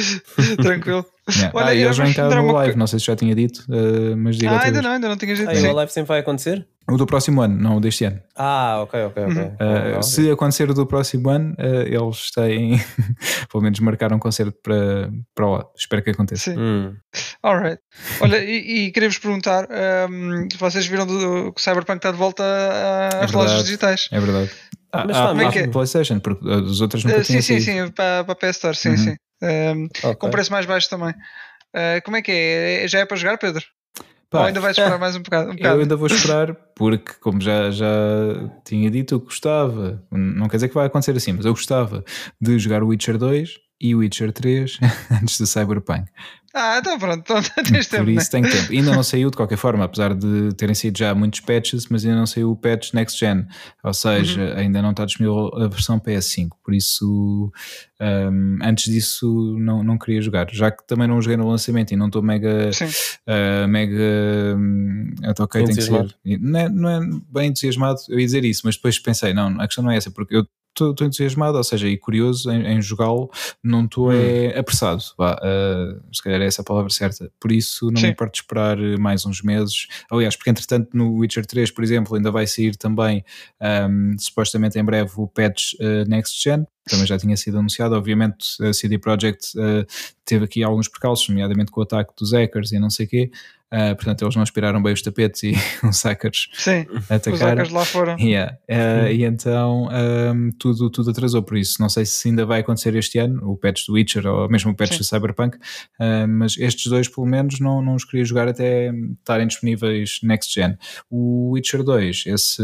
*laughs* Tranquilo. Yeah. Olha, ah, eles vão entrar no live, não sei se já tinha dito, uh, mas diga Ah, ainda não, ainda não tinha dito. Ah, o live sempre vai acontecer? O do próximo ano, não o deste ano. Ah, ok, ok, ok. Uh, se acontecer o do próximo ano, uh, eles têm, *laughs* pelo menos marcaram um concerto para, para lá. Espero que aconteça. Sim. Hum. Alright. Olha, e, e queria-vos perguntar: um, ehm, vocês viram do, que o Cyberpunk está de volta às é lojas digitais? É verdade. Ah, Mas ah, é que é? PlayStation, porque as outras nunca uh, Sim, sim, sim, para, para a PS Store, sim, uhum. sim. Um, ehm, okay. Com preço mais baixo também. Uh, como é que é? Já é para jogar, Pedro? Pá, Ou ainda vais esperar mais um bocado? Um *laughs* Eu bocado? ainda vou esperar, porque, como já, já tinha dito, eu gostava, não quer dizer que vai acontecer assim, mas eu gostava de jogar o Witcher 2 e o Witcher 3 *laughs* antes do Cyberpunk. Ah, então pronto, então *laughs* tens tempo, Por né? isso tenho tempo. Ainda não saiu de qualquer forma, apesar de terem sido já muitos patches, mas ainda não saiu o patch Next Gen, ou seja, Uhum. ainda não está disponível a versão PS5. Por isso, um, antes disso, não, não queria jogar. Já que também não joguei no lançamento e não estou mega. Uh, mega um, ok, tem que ser. Não é, não é bem entusiasmado, eu ia dizer isso, mas depois pensei, não, a questão não é essa, porque eu estou entusiasmado, ou seja, e curioso em, em jogá-lo, não estou é, apressado, vá, uh, se calhar é essa a palavra certa. Por isso não Sim. me importo de esperar mais uns meses. Aliás, porque entretanto no Witcher 3, por exemplo, ainda vai sair também, um, supostamente em breve, o patch uh, Next Gen. Também já tinha sido anunciado, obviamente a CD Projekt uh, teve aqui alguns percalços, nomeadamente com o ataque dos hackers e não sei o quê, Uh, portanto eles não aspiraram bem os tapetes e *laughs* os hackers Sim, os atacaram. hackers lá fora. Yeah. Uh, e então um, tudo, tudo atrasou por isso. Não sei se ainda vai acontecer este ano, o patch do Witcher ou mesmo o patch Sim. do Cyberpunk, uh, mas estes dois, pelo menos, não, não os queria jogar até estarem disponíveis next gen. O Witcher 2, esse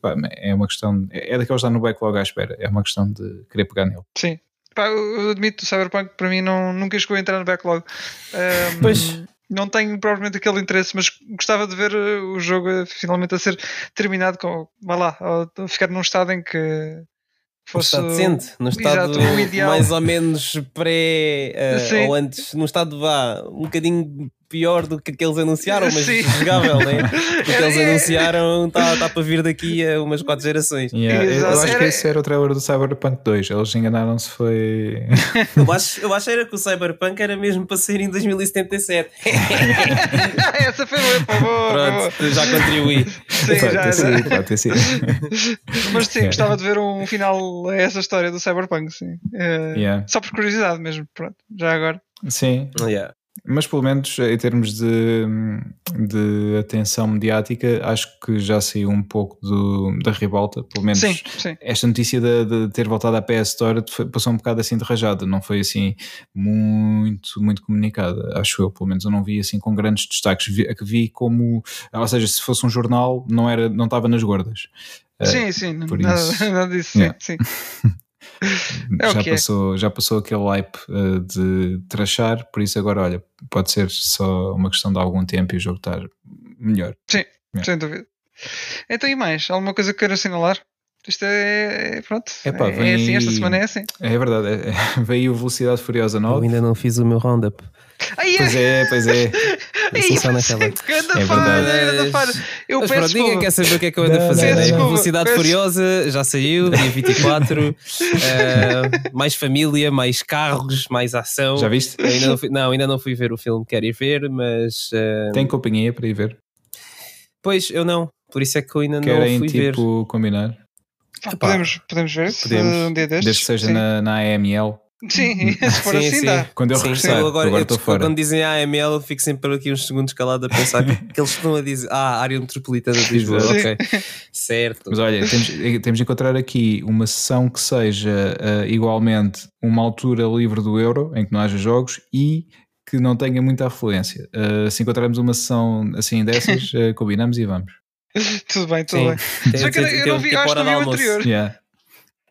pá, é uma questão, é daqueles que está no backlog à espera, é uma questão de querer pegar nele. Sim. Pá, eu eu admito, o Cyberpunk para mim não, nunca chegou a entrar no backlog. Um, Pois. Não tenho provavelmente aquele interesse, mas gostava de ver uh, o jogo uh, finalmente a ser terminado com, vá lá, a ficar num estado em que fosse. estado decente, no estado Exato, mais ou menos pré eh, Sim. ou antes, num estado vá um bocadinho pior do que aqueles anunciaram, mas Sim. jogável, né? *laughs* O que eles anunciaram está tá para vir daqui a umas quatro gerações. Yeah, eu acho que Era- esse era o trailer do Cyberpunk 2, eles enganaram-se, foi. *laughs* Eu acho, eu acho era que o Cyberpunk era mesmo para sair em 2077. *laughs* Essa foi boa, boa, boa. Pronto, já contribuí. Sim, Pode já, ter já. sido, pode ter sido. Mas sim, Yeah. gostava de ver um final a essa história do Cyberpunk, sim. Eh, Yeah. Só por curiosidade mesmo, pronto, já agora. Sim, Yeah. Mas pelo menos em termos de, de atenção mediática, acho que já saiu um pouco do, da ribalta. Pelo menos Sim, sim. esta notícia de, de ter voltado à PS Store passou um bocado assim de rajada, não foi assim muito, muito comunicada, acho eu. Pelo menos eu não vi assim com grandes destaques. Vi, que vi como, ou seja, se fosse um jornal, não, era, não estava nas gordas. Eh, Sim, sim, por nada, isso- *laughs* nada disso, sim, Yeah. sim. *laughs* *laughs* É já, é. passou, já passou aquele hype eh, de trachar, por isso agora, olha, pode ser só uma questão de algum tempo e o jogo estar melhor. Yeah. Sem dúvida. Então, e mais? Alguma coisa que queira assinalar? Isto é. é- Pronto. Epá, é, vem é assim, esta semana é assim. É verdade, é- é- *laughs* veio o Velocidade Furiosa Eu 9. ainda não fiz o meu roundup. Ai, Pois é, pois é. *laughs* Eu sou só naquela. É verdade. Eu Mas peço pronto, ninguém quer saber o que é que eu ando a Não, fazer, não, né? desculpa, Velocidade peço- Furiosa já saiu, *laughs* dia 24. eh, mais família, mais carros, mais ação. Já viste? Eu ainda não, fui, não, ainda não fui ver o filme, quero ir ver, mas. eh, Tem companhia para ir ver? Pois, eu não. Por isso é que eu ainda Querem não fui ver. tipo combinar? Ah, podemos, podemos ver Podemos. um dia destes. Desde que seja sim. na, na AML. Sim, *laughs* se for Sim, assim sim. dá. Quando eu Sim, regressar, eu agora, agora eu fora. Quando dizem AML, eu fico sempre por aqui uns segundos calado a pensar que, que eles estão a dizer Ah, área metropolitana de Lisboa. Ok, certo. Mas olha, temos, temos de encontrar aqui uma sessão que seja eh, igualmente uma altura livre do euro, em que não haja jogos e que não tenha muita afluência. Eh, se encontrarmos uma sessão assim dessas, *laughs* eh, combinamos e vamos. Tudo bem, tudo Sim. bem. Tem- Só que eu, tem- eu tem- não vi, tem eu acho que não vi o anterior. Yeah.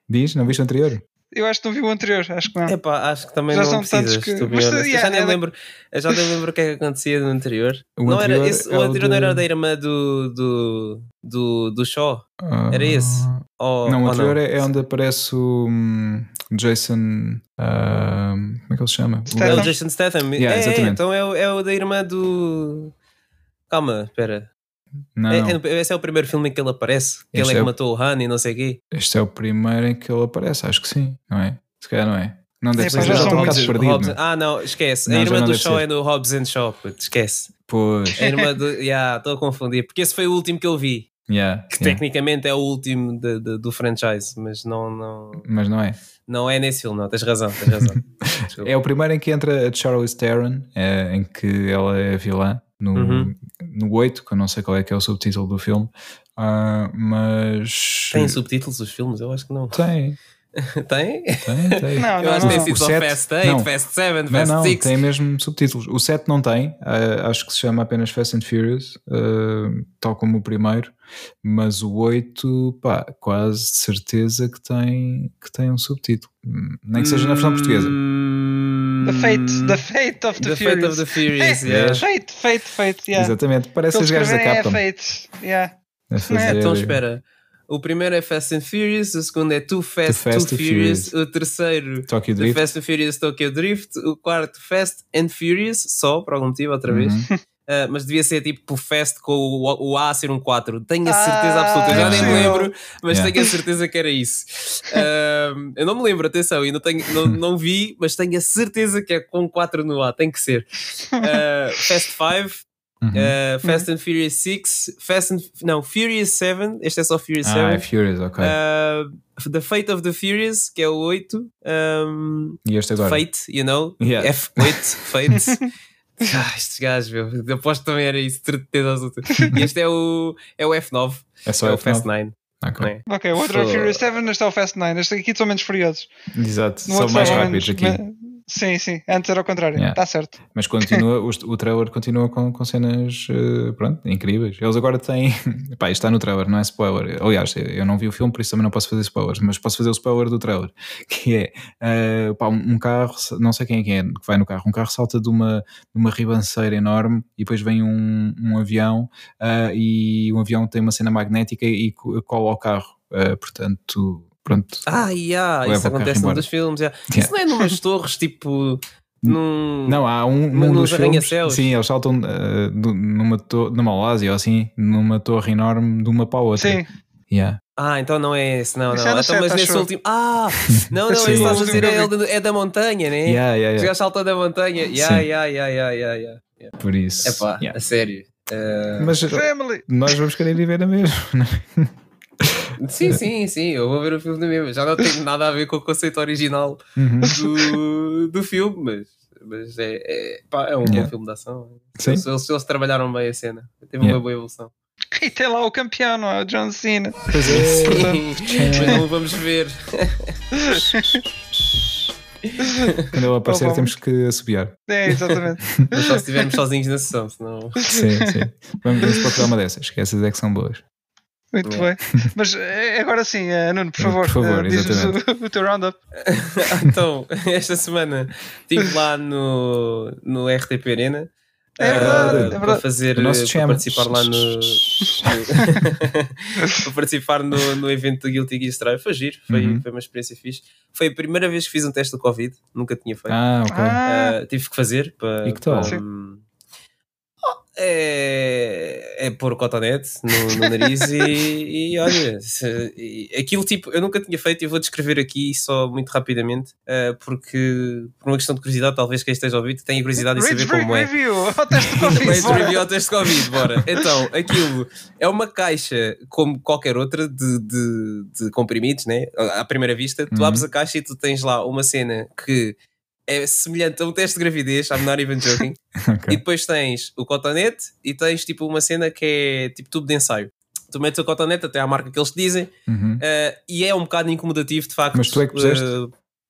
Diz, não viste o anterior? Eu acho que não vi o anterior, acho que não. Epá, acho que também Já não são precisas. que- mas, yeah, já nem é lembro, eu já nem lembro o que é que acontecia no anterior. O não anterior era esse, é o anterior não de- era da irmã do, do, do, do Shaw? Ah, Era esse? Ou, Não, o anterior não? É, onde aparece o hum, Jason. ah, como é que ele se chama? É o Statham. Jason Statham. Yeah, é, exatamente. então é, o- é o da irmã do. Calma, espera. Não, É, é- esse é o primeiro filme em que ele aparece. Que ele é é que matou o Han e não sei o quê. Este é o primeiro em que ele aparece, acho que sim, não é? Se calhar não é. Não deve É, ser, já estou um bocado perdido. Hobbs- meu. ah, não, esquece. Não, a irmã do Shaw ser. é no Hobbs and Shaw, puto, esquece. Pois, A irmã do. Yeah, estou a confundir. Porque esse foi o último que eu vi. yeah, Que yeah. tecnicamente é o último de- de- do franchise, mas não, não, mas não é. não é nesse filme, não. Tens razão, tens razão. *laughs* É o primeiro em que entra a Charlize Theron, é, em que ela é vilã, no, Uhum. no 8, que eu não sei qual é que é o subtítulo do filme, ah, mas. Tem subtítulos os filmes? Eu acho que não. Tem. *laughs* Tem? Tem, tem. Não, Eu não, acho que tem não. sido só Fast 8, não. Fast 7, Não, Fast não, 6. tem mesmo subtítulos. O 7 não tem, ah, acho que se chama apenas Fast and Furious, ah, tal como o primeiro, mas o 8, pá, quase de certeza que tem, que tem um subtítulo. Hum, Nem que seja na versão portuguesa. The Fate, the Fate of the, The Furious. Fate of the Furious, É, yeah. Fate, Fate, Fate, yeah. Exatamente, parece os gajos da é Capcom. Fate, yeah. fazer- Então espera. O primeiro é Fast and Furious, o segundo é Too Fast, Too Fast, Too Too Furious, Furious. o terceiro Tokyo The Drift. Fast and Furious Tokyo Drift, o quarto Fast and Furious, só por algum motivo, outra vez. Uhum. *laughs* Ah, mas devia ser tipo Fast com o, o A ser um 4. Tenho a Ah, certeza absoluta. Eu já nem me lembro, mas Yeah. tenho a certeza que era isso. Ah, eu não me lembro, atenção, e não, tenho, não, não vi, mas tenho a certeza que é com 4 no A. Tem que ser. Ah, Fast 5, Uhum. ah, Fast and Furious 6, Fast and, não, Furious 7. Este é só Furious 7. Ah, é Furious, ok. Ah, the Fate of the Furious, que é o 8. Um, e este agora? Fate, you know? Yeah. F8, Fate. *laughs* *laughs* ah, estes gajos, meu. Eu aposto que também era isso, de certeza absoluta. E este é o, é o F9, É só é o F9? Fast 9. Ok. não é? Ok, o outro é o Furious 7, este é o Fast 9. Este aqui são menos furiosos. Exato, são mais são rápidos aqui. Sim, sim. Antes era ao contrário. Está Yeah. certo. Mas continua, *laughs* o, o trailer continua com, com cenas eh, pronto, incríveis. Eles agora têm. *laughs* Pá, isto está no trailer, não é spoiler. Aliás, eu não vi o filme, por isso também não posso fazer spoilers, mas posso fazer o spoiler do trailer. *laughs* Que é eh, pá, um carro, não sei quem é que é que vai no carro, um carro salta de uma, de uma ribanceira enorme e depois vem um, um avião ah, e o avião tem uma cena magnética e co- cola ao carro. Portanto, pronto. Ah, yeah, isso acontece num dos filmes. yeah. Yeah. Isso não é numas torres, tipo. Num... Não, há um, num nos dos filmes, arranha-céus? sim, eles saltam do- numa, numa Malásia ou assim, numa torre enorme de uma para a outra. Sim. Yeah. Ah, então não é esse, não, não. é então, mas nesse último. Ah, *laughs* não, não, esse estás a dizer é, é, é da montanha, né? Yeah, yeah, Os yeah. gajos saltam da montanha. Yeah, yeah, yeah, yeah, yeah, yeah. yeah. Por isso. Epá, yeah. a sério. Uh, Mas Family. nós vamos querer ir ver a mesma. não é? *laughs* Sim, sim, sim, eu vou ver o filme da mesma. Já não tem nada a ver com o conceito original Uhum. do, do filme, mas, mas é, é, pá, é um Yeah. bom filme de ação. Sim. Eles, eles, eles trabalharam bem a cena. Teve Yeah. uma boa evolução. E tem lá o campeão, não é? O John Cena. Pois é. Sim, mas não vamos ver. Quando ele aparecer, temos que assobiar. É, exatamente. Mas só se estivermos sozinhos na sessão, senão. Sim, sim. Vamos, vamos procurar uma dessas, que essas é que são boas. Muito bem. Mas eh, agora sim, eh, Nuno, por favor, Por favor, eh, diz-nos o, o teu roundup. *laughs* então, esta semana estive lá no, no RTP Arena. É verdade, é Para verdade. fazer O nosso para participar lá no *laughs* para participar no, no evento do Guilty Gear Strive foi giro, foi, Uhum. foi uma experiência fixe foi a primeira vez que fiz um teste do Covid nunca tinha feito Ah, ok. Ah, tive que fazer para, E que tal? para. É, é pôr o cotonete no, no nariz e, e olha, se- e aquilo tipo, eu nunca tinha feito e vou descrever aqui só muito rapidamente, ah, porque por uma questão de curiosidade, talvez quem esteja a ouvir tenha curiosidade em saber como é. Review, *laughs* ao teste do Covid. Review ao teste de Covid, bora. Então, aquilo é uma caixa como qualquer outra de, de, de comprimidos, né? À primeira vista, tu Uhum. abres a caixa e tu tens lá uma cena que é semelhante a um teste de gravidez, I'm not even joking. *laughs* E Ok. depois tens o cotonete e tens tipo uma cena que é tipo tubo de ensaio. Tu metes o cotonete até à marca que eles te dizem Uhum. eh, e é um bocado incomodativo de facto. Mas tu é que puseste? eh,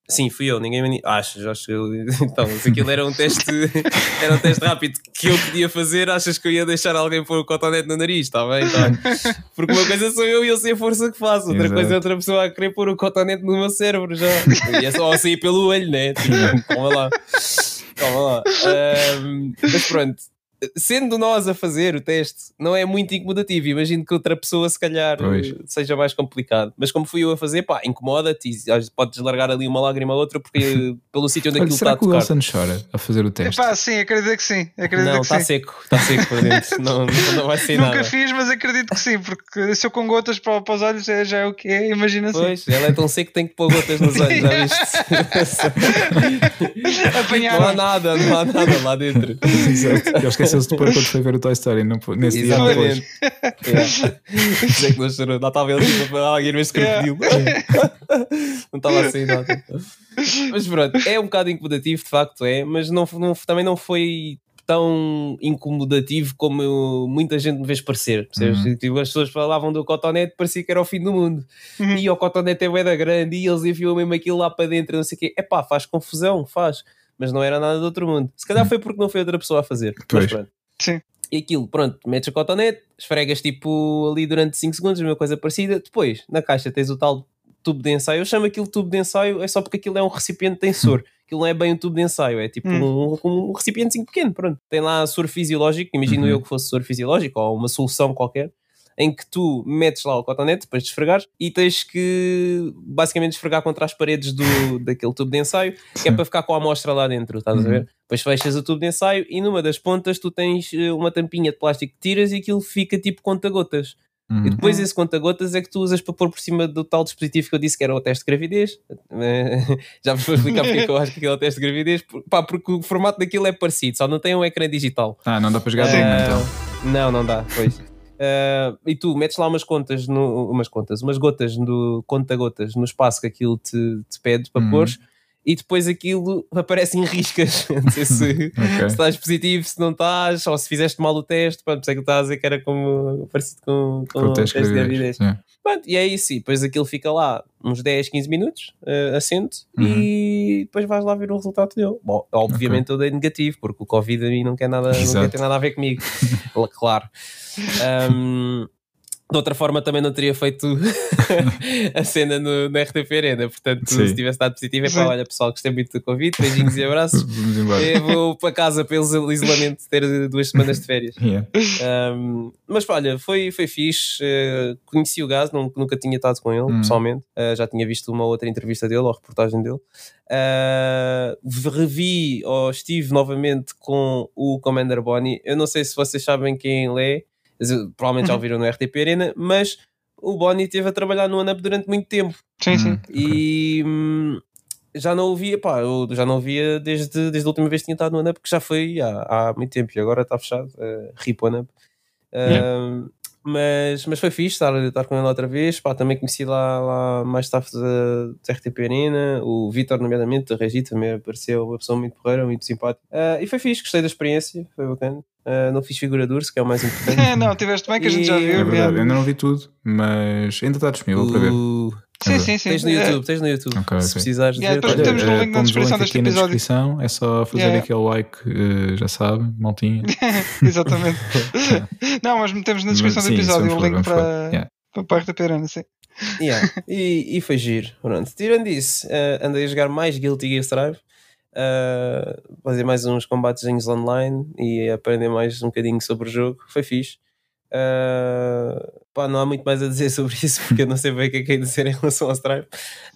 Sim, fui eu, ninguém me. Acho, acho que eu. *laughs* Então, se aquilo era um teste, *laughs* era um teste rápido que eu podia fazer, achas que eu ia deixar alguém pôr o cotonete no nariz? Está bem, tá. Porque uma coisa sou eu e eu sei a força que faço, outra Exato. coisa é outra pessoa a querer pôr o cotonete no meu cérebro já. E é só sair pelo olho, né? Tipo, calma lá. Calma lá. Ahm, mas pronto. Sendo nós a fazer o teste, não é muito incomodativo. Imagino que outra pessoa, se calhar, Pois. seja mais complicado. Mas como fui eu a fazer, pá, incomoda-te e podes largar ali uma lágrima ou outra porque *laughs* pelo sítio onde Olha, aquilo está será a que o tocar. Wilson chora a fazer o teste? Epá, sim, acredito que sim. Acredito Não, está seco, está seco por dentro. *laughs* não, não vai ser Nunca nada. fiz, mas acredito que sim, porque se eu com gotas para, para os olhos é, já é o que é, imagina assim. Pois, ela é tão seco que tem que pôr gotas nos olhos, já viste? *laughs* não há nada, não há nada lá dentro. Exato. Esqueceu-se de pôr quando foi ver o Toy Story, não, nesse dia depois. Exatamente. *laughs* Yeah. É que não chorou. Lá estava ele tipo alguém esse crocodilo. *laughs* não estava assim nada. Mas pronto, é um bocado incomodativo, de facto é, mas não, não- também não foi tão incomodativo como eu- muita gente me vez parecer. Uhum. Tipo, as pessoas falavam do cotonete, parecia que era o fim do mundo. Uhum. E o cotonete é bué da grande e eles enfiam mesmo aquilo lá para dentro, não sei o quê. Epá, faz confusão, faz. Mas não era nada do outro mundo. Se calhar foi porque não foi outra pessoa a fazer. Pois. pronto. Sim. E aquilo, pronto, metes a cotonete, esfregas tipo ali durante 5 segundos, uma coisa parecida. Depois, na caixa, tens o tal tubo de ensaio. Eu chamo aquilo tubo de ensaio, é só porque aquilo é um recipiente de tensor. Aquilo não é bem um tubo de ensaio, é tipo um, um recipientezinho pequeno, pronto. Tem lá soro fisiológico, imagino Uhum. eu que fosse soro fisiológico ou uma solução qualquer, em que tu metes lá o cotonete depois de esfregares e tens que basicamente esfregar contra as paredes do, *laughs* daquele tubo de ensaio, que é Sim. para ficar com a amostra lá dentro, estás a Uhum. ver? Depois fechas o tubo de ensaio e numa das pontas tu tens eh, uma tampinha de plástico que tiras e aquilo fica tipo conta-gotas. Uhum. E depois esse conta-gotas é que tu usas para pôr por cima do tal dispositivo que eu disse que era o teste de gravidez. *laughs* Já vos vou explicar porque é que eu acho que aquilo é o teste de gravidez. Pá, porque o formato daquilo é parecido, só não tem um ecrã digital. Ah, não dá para jogar Ah, bem, então. Não, não dá, pois. Ah, e tu metes lá umas contas, no, umas contas, umas gotas no conta-gotas no espaço que aquilo te, te pede para Uhum. pôres e depois aquilo aparece em riscas. *laughs* Não sei se, se *laughs* Ok. estás positivo, se não estás, ou se fizeste mal o teste, pronto, por isso é que estava a dizer que era como, parecido com, com, Com o o teste de gravidez. É. Pronto, e é isso, e depois aquilo fica lá uns 10, 15 minutos, uh, assento, Uhum. e depois vais lá ver o resultado dele. Bom, obviamente eu dei negativo, porque o Covid a mim não quer nada, não quer ter nada a ver comigo. *laughs* claro. Um, de outra forma também não teria feito *laughs* a cena no, na RTP Arena, portanto Sim. se tivesse dado positivo é pá, olha pessoal, gostei muito do Covid, beijinhos e abraços. *laughs* Vamos embora. Eu vou para casa pelo isolamento ter duas semanas de férias. Yeah. Um, mas olha, foi, foi fixe. uh, conheci o Gás, nunca tinha estado com ele Hum. pessoalmente. Uh, já tinha visto uma outra entrevista dele ou reportagem dele. Uh, revi ou estive novamente com o Commander Bonnie. Eu não sei se vocês sabem quem ele é, provavelmente já Uhum. ouviram no RTP Arena, mas o Bonnie esteve a trabalhar no ANAP durante muito tempo Sim, sim. Hum. e hum, já não ouvia, pá, eu já não ouvia desde, desde a última vez que tinha estado no ANAP, porque já foi há, há muito tempo e agora está fechado. Uh, RIP o ANAP. Um, mas, mas foi fixe estar, estar com ele outra vez. Pá, também conheci lá, lá mais staff da da RTP Arena, o Vitor, nomeadamente, da Regi, também apareceu uma pessoa muito porreira, muito simpática. Uh, e foi fixe, gostei da experiência, foi bacana. Uh, não fiz figura dura, que é o mais *laughs* importante. É, não, tiveste bem que a gente já viu. É verdade, ainda não vi tudo, mas ainda está disponível para ver. O- Sim, sim, sim. Tens no É, YouTube, tens no YouTube. Ok, Se ok. precisares Yeah, ver, depois olha, temos no eh, link na descrição link deste aqui na episódio. descrição, é só fazer Yeah. aquele like, eh, já sabe, maltinha. *laughs* Exatamente. *laughs* não, mas metemos na descrição Sim, do episódio o link para. Yeah. para, para a RTP Arena, sim. Yeah, *laughs* E, e foi giro. Pronto. Tirando isso, eh, andei a jogar mais Guilty Gear Strive, eh, fazer mais uns combatezinhos online e aprender mais um bocadinho sobre o jogo. Foi fixe. Eh, pá, não há muito mais a dizer sobre isso porque eu não sei bem o que é que é dizer em relação ao Strive.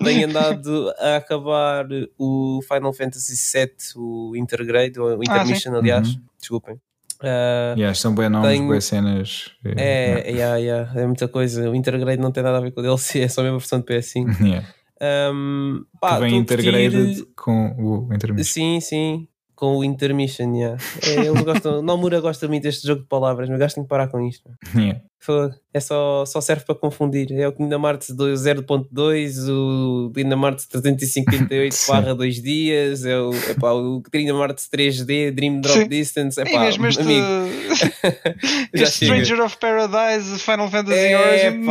Tenho andado a acabar o Final Fantasy VII, o Intergrade, o Intermission, aliás. Uhum. Desculpem. Eh, Yeah, são bem nomes, Tenho- boas cenas. eh, é, yeah, yeah, é muita coisa. O Intergrade não tem nada a ver com o DLC, é só a mesma versão de PS5. yeah. Um, pá, que vem a curtir- integrated com o intermission. Sim, sim, com o Intermission. Yeah. É, eles gostam, *laughs* Nomura gosta muito deste jogo de palavras, mas gastem que parar com isto. Yeah. É só, só serve para confundir. É o 2 0.2, o Hearts 358 *laughs* Sim. barra 2 dias, é o, epá, o Hearts 3D, Dream Drop Sim. Distance. e Epá, mesmo este, amigo, *laughs* este chega. Stranger of Paradise Final Fantasy *laughs* É, Origin.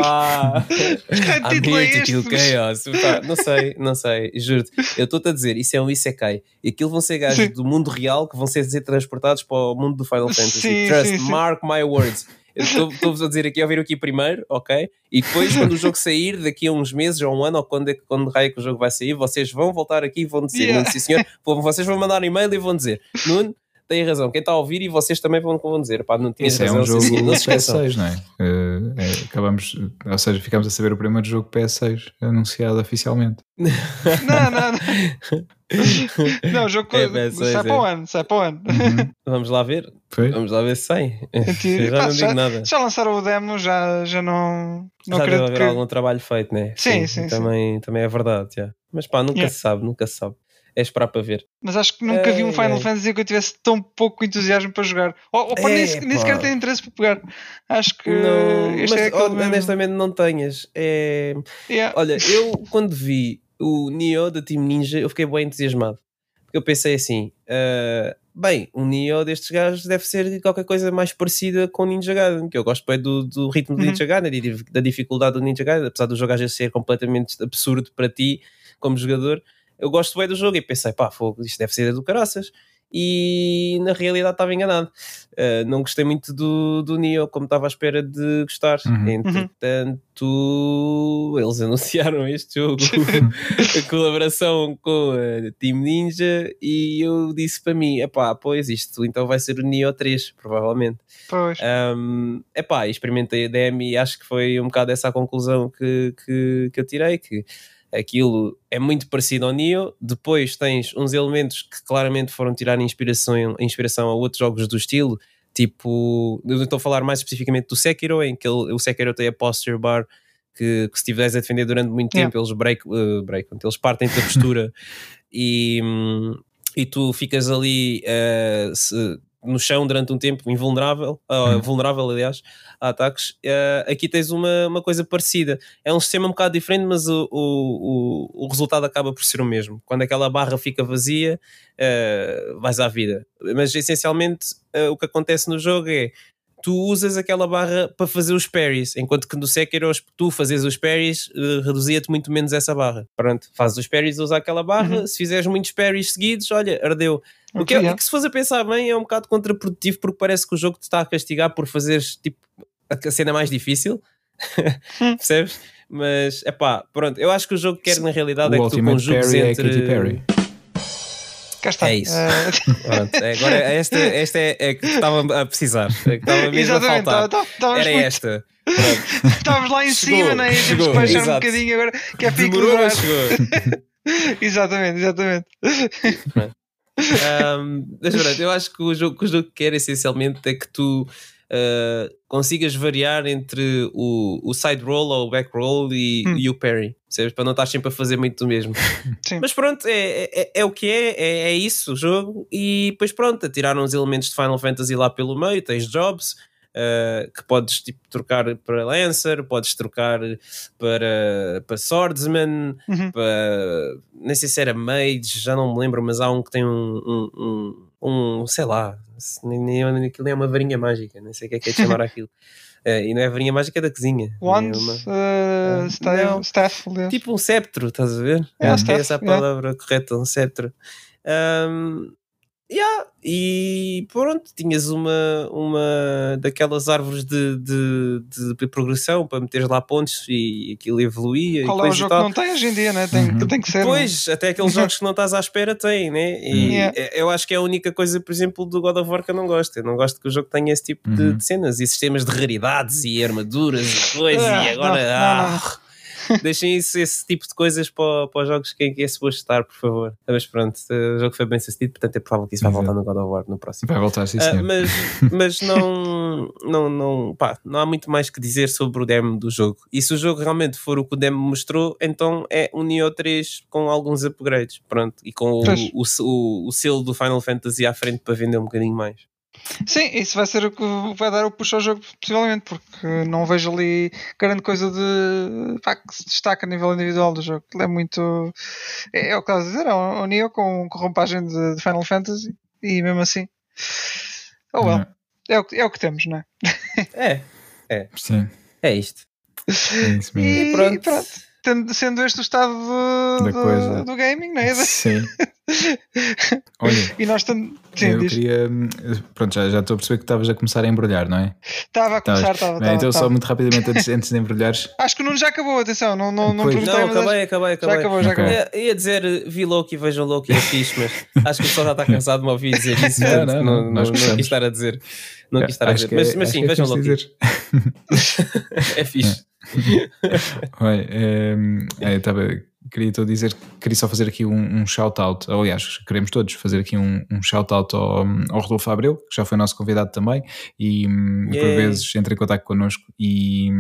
I'm título é here to kill este? chaos. Pá, não sei, não sei, juro-te. Eu estou-te a dizer, isso é um Isekai. E aquilo vão ser gajos Sim. do mundo real que vão ser transportados para o mundo do Final Fantasy. Sim, Trust, mark my words. Estou-vos a dizer aqui, a ouvir aqui primeiro, ok? E depois, quando o jogo sair, daqui a uns meses ou um ano, ou quando, é, que- quando raio que o jogo vai sair, vocês vão voltar aqui e vão dizer, Yeah. Nuno, sim senhor, vocês vão mandar um e-mail e vão dizer, Nuno, tem razão, quem está a ouvir e vocês também vão, vão dizer, pá, não tinhas Isso é razão, um sim, jogo não se esqueçam. PS6, não é? Eh, é, Acabamos, ou seja, ficamos a saber o primeiro jogo PS6 anunciado oficialmente. *laughs* Não, não, não. Não, o jogo É, bem, sei, sai sei. para o ano, sai para o ano. Uhum. *laughs* Vamos lá ver, Foi? vamos lá ver se sai. *laughs* Já Pá, não digo nada. Já lançaram o demo, já, já não. Não já deve haver que. algum trabalho feito, né? Sim, sim, sim. também, também é verdade, já. Mas pá, nunca Yeah. se sabe, nunca se sabe. É esperar para ver. Mas acho que nunca vi um Final ai. Fantasy que eu tivesse tão pouco entusiasmo para jogar. Ou, ou pá, nem, se- É, nem sequer tenho interesse para pegar. Acho que Não, mas é mesmo- honestamente não tenhas. É... Yeah. Olha, eu quando vi o Nioh da Team Ninja, eu fiquei bem entusiasmado. Porque eu pensei assim: ah, bem, o Neo destes gajos deve ser qualquer coisa mais parecida com o Ninja Gaiden, que eu gosto bem do, do ritmo do Uhum. Ninja Gaiden e da dificuldade do Ninja Gaiden, apesar do jogo às vezes ser completamente absurdo para ti como jogador, eu gosto bem do jogo e pensei, pá, fogo, isto deve ser do caraças. E na realidade estava enganado. Uh, não gostei muito do, do Neo, como estava à espera de gostar. Uhum. Entretanto, eles *laughs* anunciaram este jogo, *laughs* a colaboração com a Team Ninja, e eu disse para mim: epá, pois isto então vai ser o Neo 3, provavelmente. Pois. Um, epá, experimentei a demo e acho que foi um bocado essa a conclusão que, que, que eu tirei, que aquilo é muito parecido ao Neo, depois tens uns elementos que claramente foram tirar inspiração, inspiração a outros jogos do estilo, tipo, eu estou a falar mais especificamente do Sekiro, em que ele, o Sekiro tem a posture bar que, que se estiveres a defender durante muito Yeah. tempo, eles break, uh, break, eles partem da *laughs* postura e, e tu ficas ali uh, se- no chão durante um tempo invulnerável, uh, vulnerável aliás, a ataques. Uh, aqui tens uma, uma coisa parecida. É um sistema um bocado diferente, mas o, o, o, resultado acaba por ser o mesmo. Quando aquela barra fica vazia, uh, vais à vida. Mas essencialmente uh, o que acontece no jogo é tu usas aquela barra para fazer os parries, enquanto que no Sekiro tu fazes os parries uh, reduzia-te muito menos essa barra. Pronto, fazes os parries, usa aquela barra, Uhum. se fizeres muitos parries seguidos, olha, ardeu. O que, é, que se fosse a pensar bem é um bocado contraprodutivo porque parece que o jogo te está a castigar por fazeres tipo a cena mais difícil, Hum. *laughs* percebes? Mas é pá, pronto, eu acho que o jogo quer na realidade o é que tu conjugues é entre. Katy Perry. Cá está. É isso. Eh, *laughs* Pronto, é, agora esta, esta é, é que estava a precisar, é estava mesmo a Exatamente, faltar. tá- tá- Era muito- esta. *laughs* Pronto. estávamos lá em Chegou, cima, né? E temos chegou, que baixar um bocadinho agora, que é para Demorou, chegou. Exatamente, exatamente. Um, mas pronto, eu acho que o jogo que o jogo quer essencialmente é que tu uh, consigas variar entre o, o side roll ou o back roll e, Hum. e o parry, percebes? Para não estar sempre a fazer muito do mesmo. *laughs* Sim. Mas pronto, é, é, é o que é, é, é isso o jogo. E depois pronto, tiraram os elementos de Final Fantasy lá pelo meio, tens jobs. Uh, que podes tipo, trocar para Lancer, podes trocar para, para Swordsman, Uhum. para, nem sei se era Mage, já não me lembro, mas há um que tem um, um, um, um, sei lá, nem, nem, aquilo nem é uma varinha mágica, nem sei o que é que é de chamar aquilo. *laughs* Eh, e não é a varinha mágica da cozinha. Wand, É uma- uh, Não. staff, aliás. tipo um sceptro, estás a ver? É, *laughs* é staff, essa a yeah. palavra correta, um sceptro. Um, yeah, e pronto, tinhas uma, uma daquelas árvores de, de, de progressão para meteres lá pontos e aquilo evoluía. Qual e é o jogo que não tem hoje em dia, né? Tem, Uhum. tem que ser. né? Pois, até aqueles Uhum. jogos que não estás à espera têm, né? E Yeah. é- eu acho que é a única coisa, por exemplo, do God of War que eu não gosto. Eu não gosto que o jogo tenha esse tipo de, Uhum. de cenas e sistemas de raridades e armaduras e coisas. Ah, e agora, não, não, ah, *laughs* deixem isso, esse tipo de coisas para, para os jogos que, que é suposto estar, por favor. Mas pronto, o jogo foi bem sucedido, portanto é provável que isso vai voltar no God of War no próximo. Vai voltar, sim, Ah, senhor. mas *laughs* mas não, não, não, pá, não há muito mais que dizer sobre o demo do jogo. E se o jogo realmente for o que o demo mostrou, então é um Neo 3 com alguns upgrades. Pronto, e com o, o, o, o selo do Final Fantasy à frente para vender um bocadinho mais. Sim, isso vai ser o que vai dar o push ao jogo, possivelmente, porque não vejo ali grande coisa de pá, que se destaca a nível individual do jogo. Ele é muito. É, é o que estás a dizer, é um, um Neo com, com roupagem de, de Final Fantasy e mesmo assim. Oh well, é o, que- é o que temos, não é? É, Sim, é isto. é isso mesmo. E pronto. pronto. Tendo- sendo este o estado do, Da do, do gaming, não é? Sim. *laughs* Olha, E nós estamos. Eu diz. queria. Pronto, já, já estou a perceber que estavas a começar a embrulhar, não é? Estava a começar, estava. Então, só muito rapidamente, antes, antes de embrulhares, *laughs* Acho que o Nuno já acabou, atenção, não, não, não perguntei, Não, mas acabei, acabei, acho- já acabei. acabou, já Ok. acabou. Ia, ia dizer, vi Loki, vejam Loki, é fixe, mas acho que o pessoal já está *laughs* cansado de me ouvir dizer isso. Não, não, não, não, não, nós não gostamos. quis estar a dizer. Não quis estar a dizer. Mas, é- mas acho sim, é vejam Loki. dizer. *laughs* É fixe. Olha, eh, estava- queria então dizer queria só fazer aqui um, um shout-out. Aliás, queremos todos fazer aqui um, um shout-out ao, ao Rodolfo Abreu, que já foi nosso convidado também, e hum, por Yeah. vezes entra em contato connosco e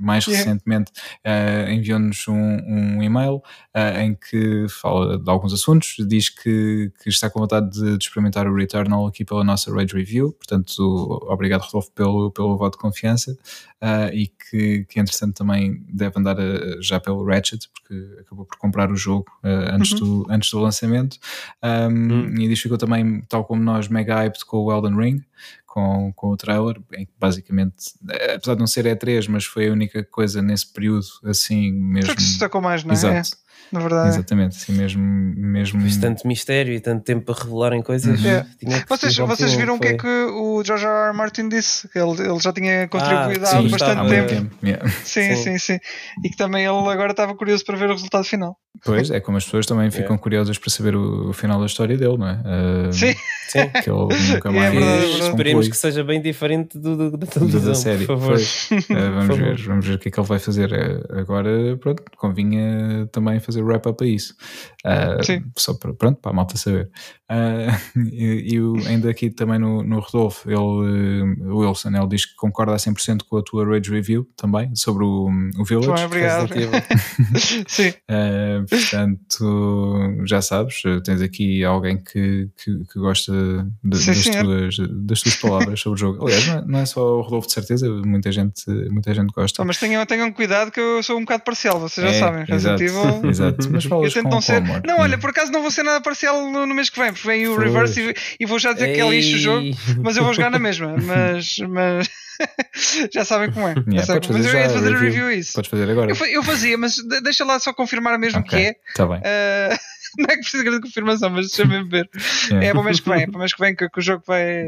mais Yeah. recentemente eh, enviou-nos um, um e-mail eh, em que fala de alguns assuntos, diz que, que está com vontade de, de experimentar o Returnal aqui pela nossa Rage Review, portanto, obrigado Rodolfo pelo, pelo voto de confiança. Uh, e que, que entretanto também deve andar a, já pelo Ratchet, porque acabou por comprar o jogo uh, antes, Uhum. do, antes do lançamento. Um, Hum. E diz ficou também, tal como nós, mega hyped com o Elden Ring, com, com o trailer, em que basicamente, eh, apesar de não ser E3, mas foi a única coisa nesse período assim mesmo. Foi que se destacou mais, não é? Exato, na verdade. exatamente, assim mesmo. mesmo Fiz tanto mistério e tanto tempo para revelarem coisas. Uhum. É. tinha que Vocês, vocês viram o que é que o George R. R. Martin disse? Que ele, ele já tinha contribuído Ah, há sim, bastante há muito tempo. tempo. yeah. *laughs* Sim, sim, Sim. sim, E que também ele agora estava curioso para ver o resultado final. Pois, é como as pessoas também ficam curiosas para saber o, o final da história dele, não é? Uh, Sim. Sim. Que ele nunca *laughs* É mais verdade, é se verdade. Esperemos que seja bem diferente do, do- da televisão, da série. por favor. Uh, vamos Por ver, favor. vamos ver o que é que ele vai fazer. Uh, agora, pronto, convinha também fazer wrap-up a isso. Uh, Sim. Só para, pronto, para a malta saber. Uh, *laughs* e, e ainda aqui também no, no Rodolfo, ele, uh, o Wilson, ele diz que concorda a 100% com a tua Rage Review também, sobre o, o Village. Bem, obrigado. *laughs* Sim, Uh, portanto, já sabes, tens aqui alguém que, que, que gosta de- Sim, das, tuas, das tuas palavras sobre o jogo. Aliás, não é, não é só o Rodolfo, de certeza, muita gente, muita gente gosta. Só, mas tenham, tenham cuidado que eu sou um bocado parcial, vocês já É, sabem. Resident exato, Evil. *laughs* exato. Mas Eu falas tento com, não ser. amor. Não, olha, por acaso não vou ser nada parcial no, no mês que vem, porque vem o Pois. Reverse e, e vou já dizer que é lixo o jogo, Ei. mas eu vou jogar na mesma. *laughs* Mas, mas *laughs* já sabem como é. Yeah, sabem. Mas eu ia fazer a review. review a isso. Podes fazer agora. Eu, eu fazia, mas de- deixa lá só confirmar mesmo Ok, que é. Está bem. Ah, *laughs* não é que precisa de grande confirmação, mas deixa-me ver. Yeah. É para o mês que vem, é para o mês que vem que, que o jogo vai,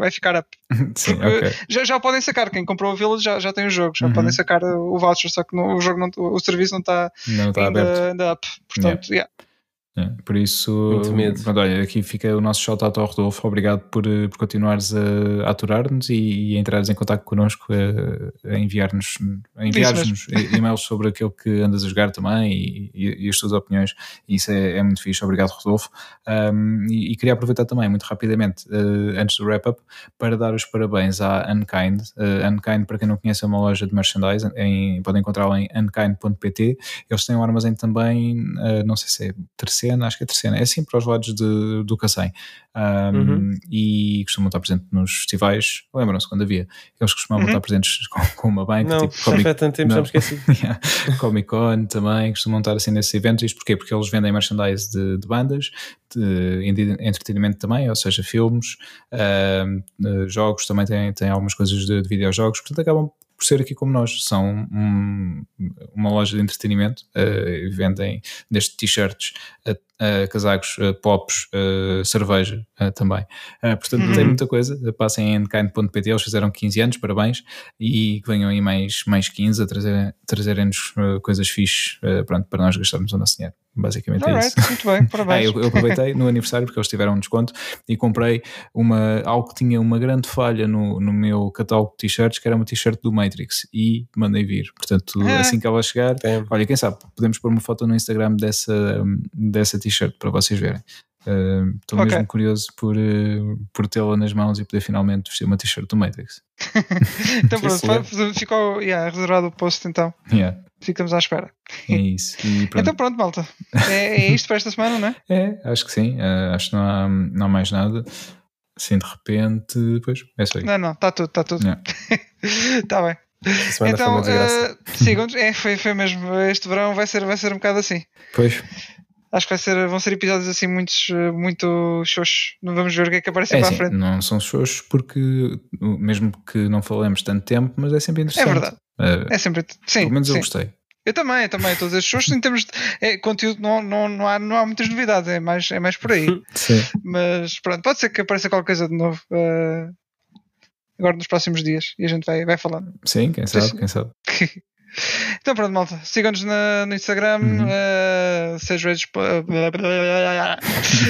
vai ficar up. *laughs* Sim, porque- ok. Já, já podem sacar, quem comprou o Village já, já tem o jogo, já Uhum. podem sacar o voucher, só que o, jogo não, o serviço não está Não está ainda, aberto. ainda up. Portanto, yeah. É, por isso, Muito medo. pronto, olha, aqui fica o nosso shout-out ao Rodolfo. Obrigado por, eh, por continuares a, a aturar-nos e, e a entrares em contato connosco, a, a enviar-nos a enviar-nos e-mails sobre aquilo que andas a jogar também e, e- e as tuas opiniões. E isso é, é muito fixe. Obrigado, Rodolfo. Um, e, e queria aproveitar também, muito rapidamente, eh, antes do wrap-up, para dar os parabéns à Unkind. Eh, Unkind, para quem não conhece, é uma loja de merchandise, em, podem encontrá-la em unkind.pt. Eles têm um armazém também, eh, não sei se é terceira, acho que é terceira, é assim para os lados de, do Cacém. Um, Uhum. E costumam estar presentes nos festivais. Lembram-se quando havia? Eles costumavam Uhum. estar presentes *laughs* com, com uma banca, Não, tipo *laughs* já Comic, há tanto tempo, já não. me esqueci. *laughs* Yeah. Comic Con também costumam estar assim nesses eventos. Isto porquê? Porque eles vendem merchandise de, de bandas, de ente- entretenimento também, ou seja, filmes, eh, jogos, também têm, têm algumas coisas de, de videojogos, portanto acabam por ser aqui como nós. São um- uma loja de entretenimento, e vendem desde t-shirts a, a casacos, a pops, a cerveja também. Portanto, Uhum. tem muita coisa. Passem em kind.pt, eles fizeram 15 anos, parabéns e que venham aí mais, mais 15 a trazer- trazerem-nos uh, coisas fixes uh, pronto, para nós gastarmos o nosso dinheiro. Basicamente é isso. Alright, muito bem, *laughs* Ah, parabéns. eu, eu aproveitei no aniversário porque eles tiveram um desconto e comprei uma, algo que tinha uma grande falha no, no meu catálogo de t-shirts, que era uma t-shirt do Matrix, e mandei vir. Portanto, Ah. assim que ela chegar, Tem. olha, quem sabe, podemos pôr uma foto no Instagram dessa, dessa t-shirt para vocês verem. Uh, Estou Ok. mesmo curioso por, uh, por tê-la nas mãos e poder finalmente vestir uma t-shirt do Matrix. *laughs* Então *laughs* pronto, fa- ficou yeah, reservado o post então. Yeah, Ficamos à espera. é isso. *laughs* Pronto. Então pronto, malta. É, é isto para esta semana, não é? É, acho que sim. eh, acho que não há, não há mais nada. Assim, de repente, pois, é isso. Não, não, está tudo, está tudo. Está bem. Então, uh, sigam é, foi, foi mesmo. Este verão vai ser, vai ser um bocado assim. Pois, Acho que ser, vão ser episódios assim muitos, uh, muito xoxos. Não vamos ver o que é que aparece é para assim, a frente. não são shows porque, mesmo que não falemos tanto tempo, mas é sempre É interessante. verdade. Eh, É sempre. Sim, pelo menos eu sim. gostei. Eu também, eu também. A dizer xoxos em termos de é, conteúdo, não, não, não, há, não há muitas novidades. É mais, é mais por aí. *laughs* Sim. Mas pronto, pode ser que apareça qualquer coisa de novo. uh, agora nos próximos dias. E a gente vai, vai falando. Sim, quem sabe, Sim. quem sabe. *laughs* Então pronto, malta. Sigam-nos no Instagram, Uhum. uh,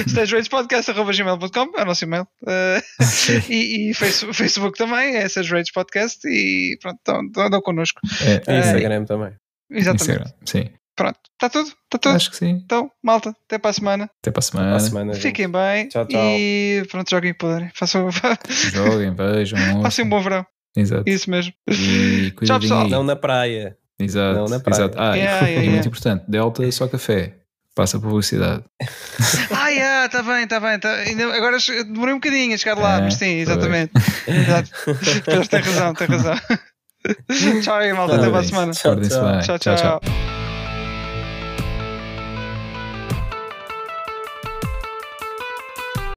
stageratedspodcast.gmail.com *laughs* é o nosso e-mail. Uh, *laughs* e e face- Facebook também, é Sage Podcast. E pronto, estão, estão, estão connosco. É, E Instagram também. Exatamente. Instagram, sim. Pronto, está tudo? Está tudo? Acho que sim. Então, malta, até para a semana. Até para a semana. Para a semana. gente. Fiquem bem. Tchau, tchau. E pronto, joguem poderem. Façam, Joguem, vejam. *laughs* façam um bom verão. Exato. Isso mesmo. E *laughs* cuidadinho pessoal. aí. Não na praia. Exato, Não na praia. exato. Ah, Yeah, e, yeah, e yeah. muito importante, Delta só café. Passa a publicidade. *laughs* Ah, yeah, está bem, está bem. Tá. Ainda, agora demorei um bocadinho a chegar lá, É, mas sim, exatamente. Exato. Tem razão, tem razão. *laughs* tchau aí, malta. Até para a semana. Tchau, Guardem-se tchau. bem. tchau. tchau.